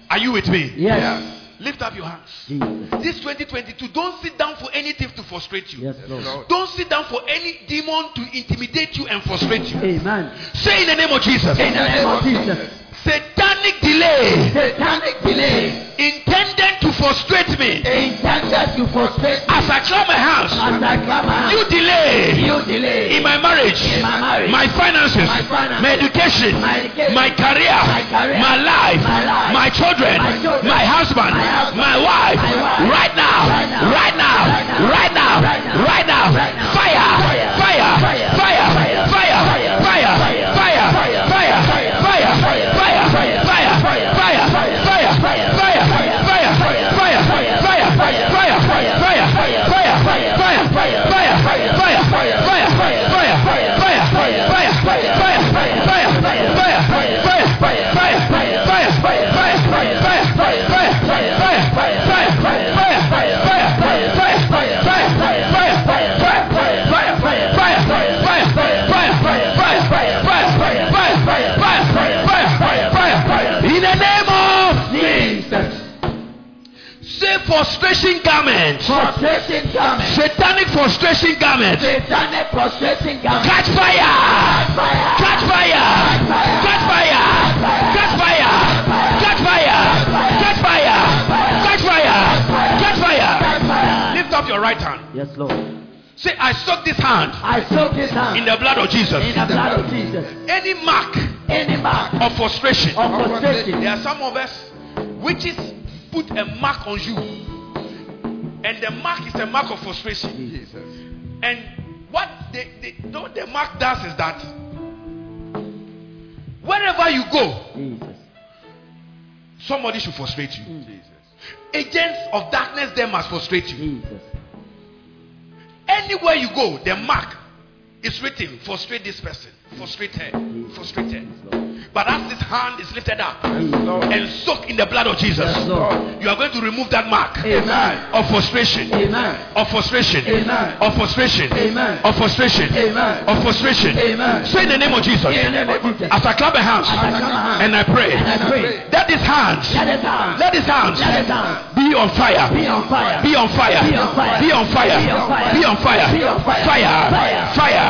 Are you with me? Yes. Lift up your hands. Jesus. This 2022, don't sit down for anything to frustrate you. Yes, Lord. Don't sit down for any demon to intimidate you and frustrate you. Amen. Say in the name of Jesus. In the name of Jesus. Satanic delay Satanic delay intended to frustrate me. intended to frustrate me As I clap my hands, as I clamor. you delay You delay in my marriage, In my marriage. my finances, My finances. my education, My education. my career, My career. my life, My life. my children, My children. my husband, My husband. my wife, My wife. right now, Right now. right now, Right now. right now, Right now. right now, Right now. Fire. fire, Fire. fire, Fire. fire, frustration garment, Frustrating garment. satanic frustration garment, Satanic frustrating garment. catch fire, catch fire, catch fire, catch fire, catch fire, catch fire, catch fire, catch fire. Lift up your right hand. Yes, Lord. Say, I soak this hand I soak his hand in the blood of Jesus. in the blood of Jesus. Any mark Any mark of frustration. of frustration. There are some of us witches put a mark on you, and the mark is a mark of frustration. And what they, they, what the mark does is that wherever you go, Jesus. somebody should frustrate you. Mm. Agents of darkness, they must frustrate you. Jesus. Anywhere you go, the mark is written: frustrate this person, frustrate her, frustrate her. But as this hand is lifted up and soaked in the blood of Jesus, you are going to remove that mark Amen. of frustration. Amen. Of frustration. Amen. Of frustration. Amen. Of frustration. Amen. Of frustration. Amen. Say the name of Jesus. In the name of Jesus. As I clap my hands As I clap my hands. and I pray, And I pray. let his hands, Let his hand. let his hands Let his hand. be on fire. Be on fire. Be on fire. Be on fire. Be on fire. Be on fire. Be on fire. Fire. Fire.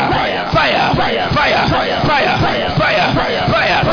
Fire. Fire. Fire. Fire. Fire.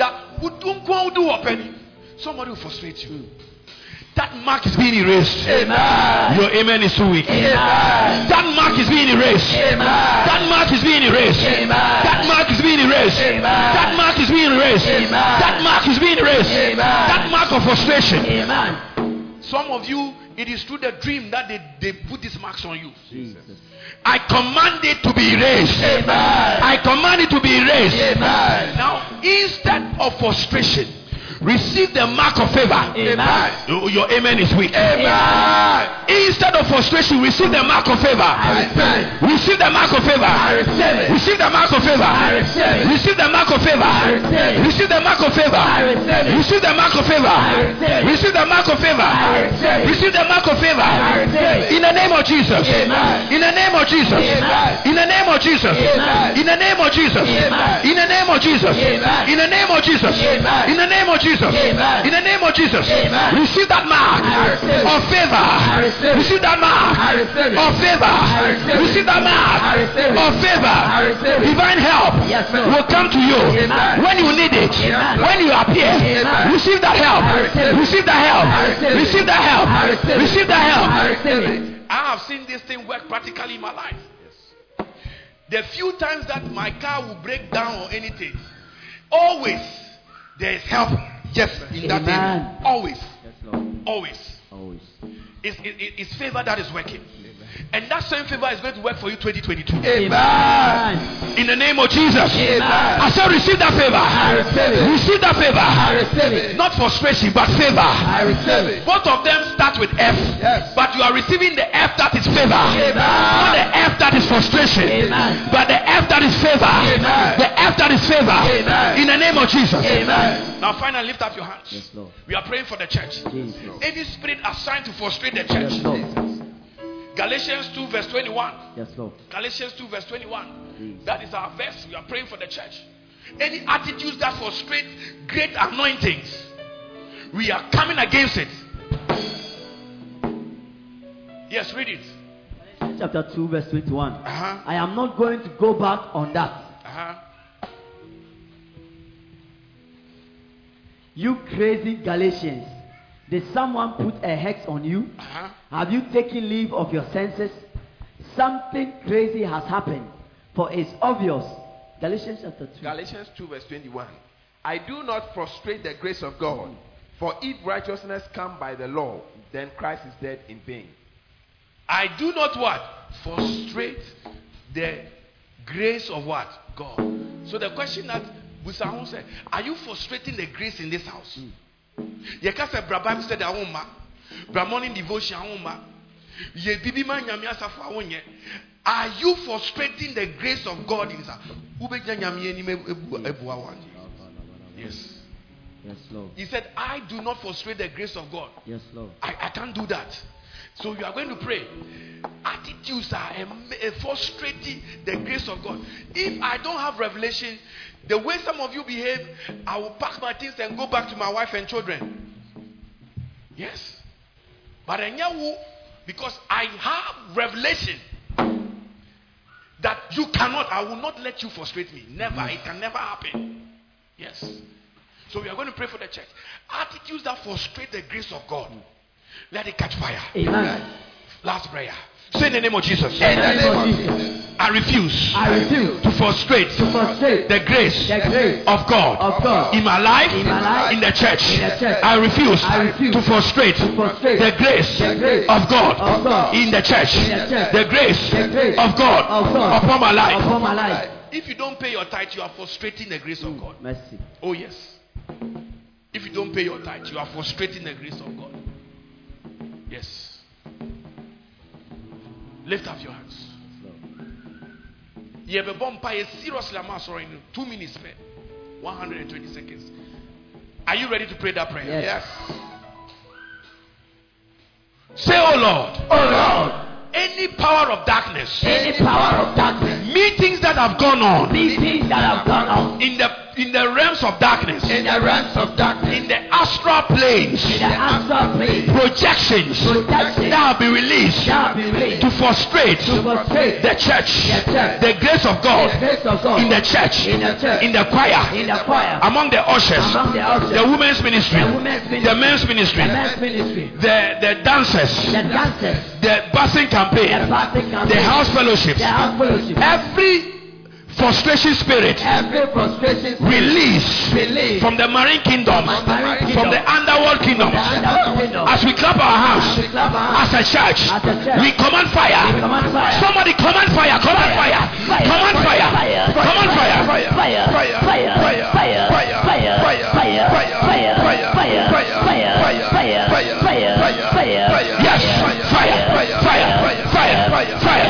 that would don't go do up any, somebody will frustrate you. That mark is being erased. Amen. Your amen is too weak. Amen. That mark is being erased. Amen. That mark is being erased. Amen. That mark is being erased. Amen. That mark is being erased. Amen. That mark is being erased. Amen. That mark of frustration. Amen. Some of you, it is through the dream that they, they put these marks on you. Jesus. I command it to be erased. Amen. I command it to be erased. Amen. Now, instead of frustration, receive the mark of favor. Amen. Your, amen is weak. Amen. Instead of frustration, receive the mark of favor. I receive. The mark of favor. Receive the mark of favor. I receive. Receive the mark of favor. I receive. Receive the mark of favor. I receive. Receive the mark of favor. I receive. Receive the mark of favor. I receive. Receive the mark of favor. I receive it. In the name of Jesus. Amen. In the name of Jesus. Amen. In the name of Jesus. Amen. In the name of Jesus. Amen. In the name of Jesus. Amen. In the name of Jesus. Amen. In the name of Jesus. Jesus. Amen. In the name of Jesus. Amen. Receive that mark I receive it. of favor. Receive that mark I receive it. of favor. Receive that mark I receive it. of favor. I receive it. Divine help Yes, will come to you Amen. when you need it. Amen. When you appear. Amen. Receive that help. Receive it. That help. Receive it. That help. Receive that help. I receive it. I have seen this thing work practically in my life. The few times that my car will break down or anything, always there is help just in that Amen. area. Always. Yes, Lord. Always. Always. It's, it, it- it's favor that is working. And that same favor is going to work for you 2022. Amen. In the name of Jesus. Amen. I said, receive that favor. I receive it. Receive that favor. I receive it. Not frustration, but favor. I receive it. Both of them start with F. Yes. But you are receiving the F that is favor. Amen. Not the F that is frustration. Amen. But the F that is favor. Amen. The F that is favor. Amen. In the name of Jesus. Amen. Now finally lift up your hands. Yes, Lord. We are praying for the church. Jesus. Any spirit assigned to frustrate the church. Yes, Lord. Galatians 2 verse 21. Yes, Lord. Galatians 2 verse 21. Jesus. That is our verse. We are praying for the church. Any attitudes that frustrate great anointings, we are coming against it. Yes, read it. Chapter 2, verse 21. Uh-huh. I am not going to go back on that. Uh-huh. You crazy Galatians. Did someone put a hex on you? Uh-huh. Have you taken leave of your senses? Something crazy has happened. For it's obvious. Galatians chapter 2. Galatians 2, verse 21. I do not frustrate the grace of God. For if righteousness come by the law, then Christ is dead in vain. I do not what? Frustrate the grace of what? God. So the question that Busahun said, are you frustrating the grace in this house? You can say, Bra Bible said, I won't ma. Bra morning devotion, won't ma. Ye bibi man nyame asafo a wonye. Are you frustrating the grace of God in house? Wobɛgya nyame anim ebu- ebua. Yes. Yes, Lord. He said, I do not frustrate the grace of God. Yes, Lord. I, I can't do that. So you are going to pray. Attitudes are a eh, frustrating the grace of God. If I don't have revelation, the way some of you behave, I will pack my things and go back to my wife and children. Yes. But I because I have revelation that you cannot, I will not let you frustrate me. Never. It can never happen. Yes. So we are going to pray for the church. Attitudes that frustrate the grace of God. Let it catch fire. Amen. Last prayer. Say in the name of Jesus. In the name of Jesus. I refuse I refuse to frustrate to frustrate the grace the grace of God of God in my life, In my life. in the church. In the church. I refuse, I refuse to frustrate, to frustrate the grace, the grace of God, of God in the church. In the church. The grace, The grace of God, of God upon my life. upon my life. If you don't pay your tithe, you are frustrating the grace of mm, God. Mercy. Oh, yes. If you don't pay your tithe, you are frustrating the grace of God. Yes. Lift up your hands. Yes. You have a bomb pie seriously am sorry in two minutes spare. 120 seconds. Are you ready to pray that prayer? Yes. Say, Oh Lord, Oh Lord. any power of darkness, Any power of darkness. meetings that have gone on These things that have gone on in the in the realms of darkness, in the realms of darkness. in the astral planes, In the astral plane. projections Projections. that have been released Shall be released. to frustrate To frustrate the church, The church. the grace of The God grace of God. in the church, In the church. in the choir, In the choir. among the ushers, Among the ushers. the women's ministry, The women's the men's ministry, The men's ministry. the the dancers, The dancers. the busing The campaign, campaign. the house fellowships, The house fellowship. every frustration spirit Every frustration. release Release. from the marine kingdoms, From from the underworld kingdoms. The underworld kingdom. As we clap our hands, we clap our hands. as a church, As a church. we command fire. We command fire. Somebody command fire, command fire, Fire. command fire, Fire. command fire, Fire. Fire. Fire. Fire. Fire. Fire. Fire. Fire. Fire. Fire. Fire. Fire. Yes, fire,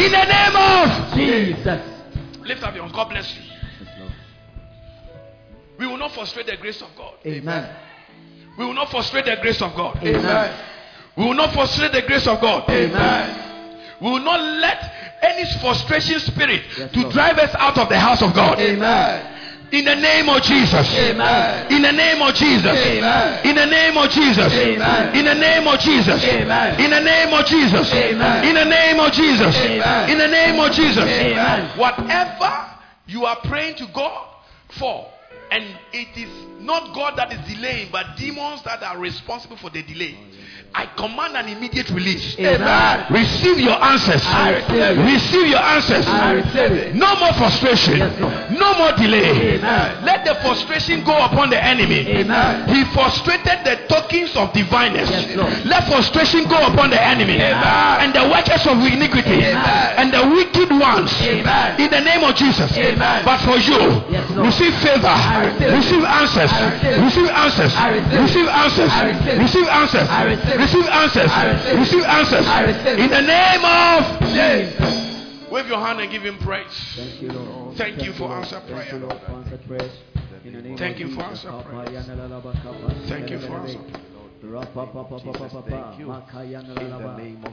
In the name of Jesus. Lift up your hands. God bless you. We will not frustrate the grace of God. Amen. We will not frustrate the grace of God. Amen. We will not frustrate the grace of God. Amen. We will not let any frustration spirit yes, to Lord. drive us out of the house of God. Amen. In the name of Jesus. Amen. In the name of Jesus. Amen. In the name of Jesus. Amen. In the name of Jesus. Amen. In the name of Jesus. Amen. In the name of Jesus. Amen. In the name of Jesus. Amen. Whatever you are praying to God for, and it is not God that is delaying, but demons that are responsible for the delay. I command an immediate release. Amen. Receive your answers. I receive. Receive your answers. I receive. No more frustration. Yes, no more delay. Amen. Let the frustration go upon the enemy. Amen. He frustrated the tokens of divineness. Yes, Let frustration go upon the enemy. Amen. And the workers of iniquity. Amen. And the wicked ones. Amen. In the name of Jesus. Amen. But for you, Yes, receive favor. receive. Receive answers. Receive. Receive answers. Receive. Receive answers. Receive. Receive answers. I receive. Receive answers. Receive. Receive answers. In the name of Jesus. Wave your hand and give him praise. Thank you, Lord. Thank you for Lord. answered Thank prayer. you, Lord, for answered prayers. In the name Thank you for Jesus. answered Papa, prayers. yana la la ba kapa, Thank you for pa, pa. thank you. Maka, yana la In the name of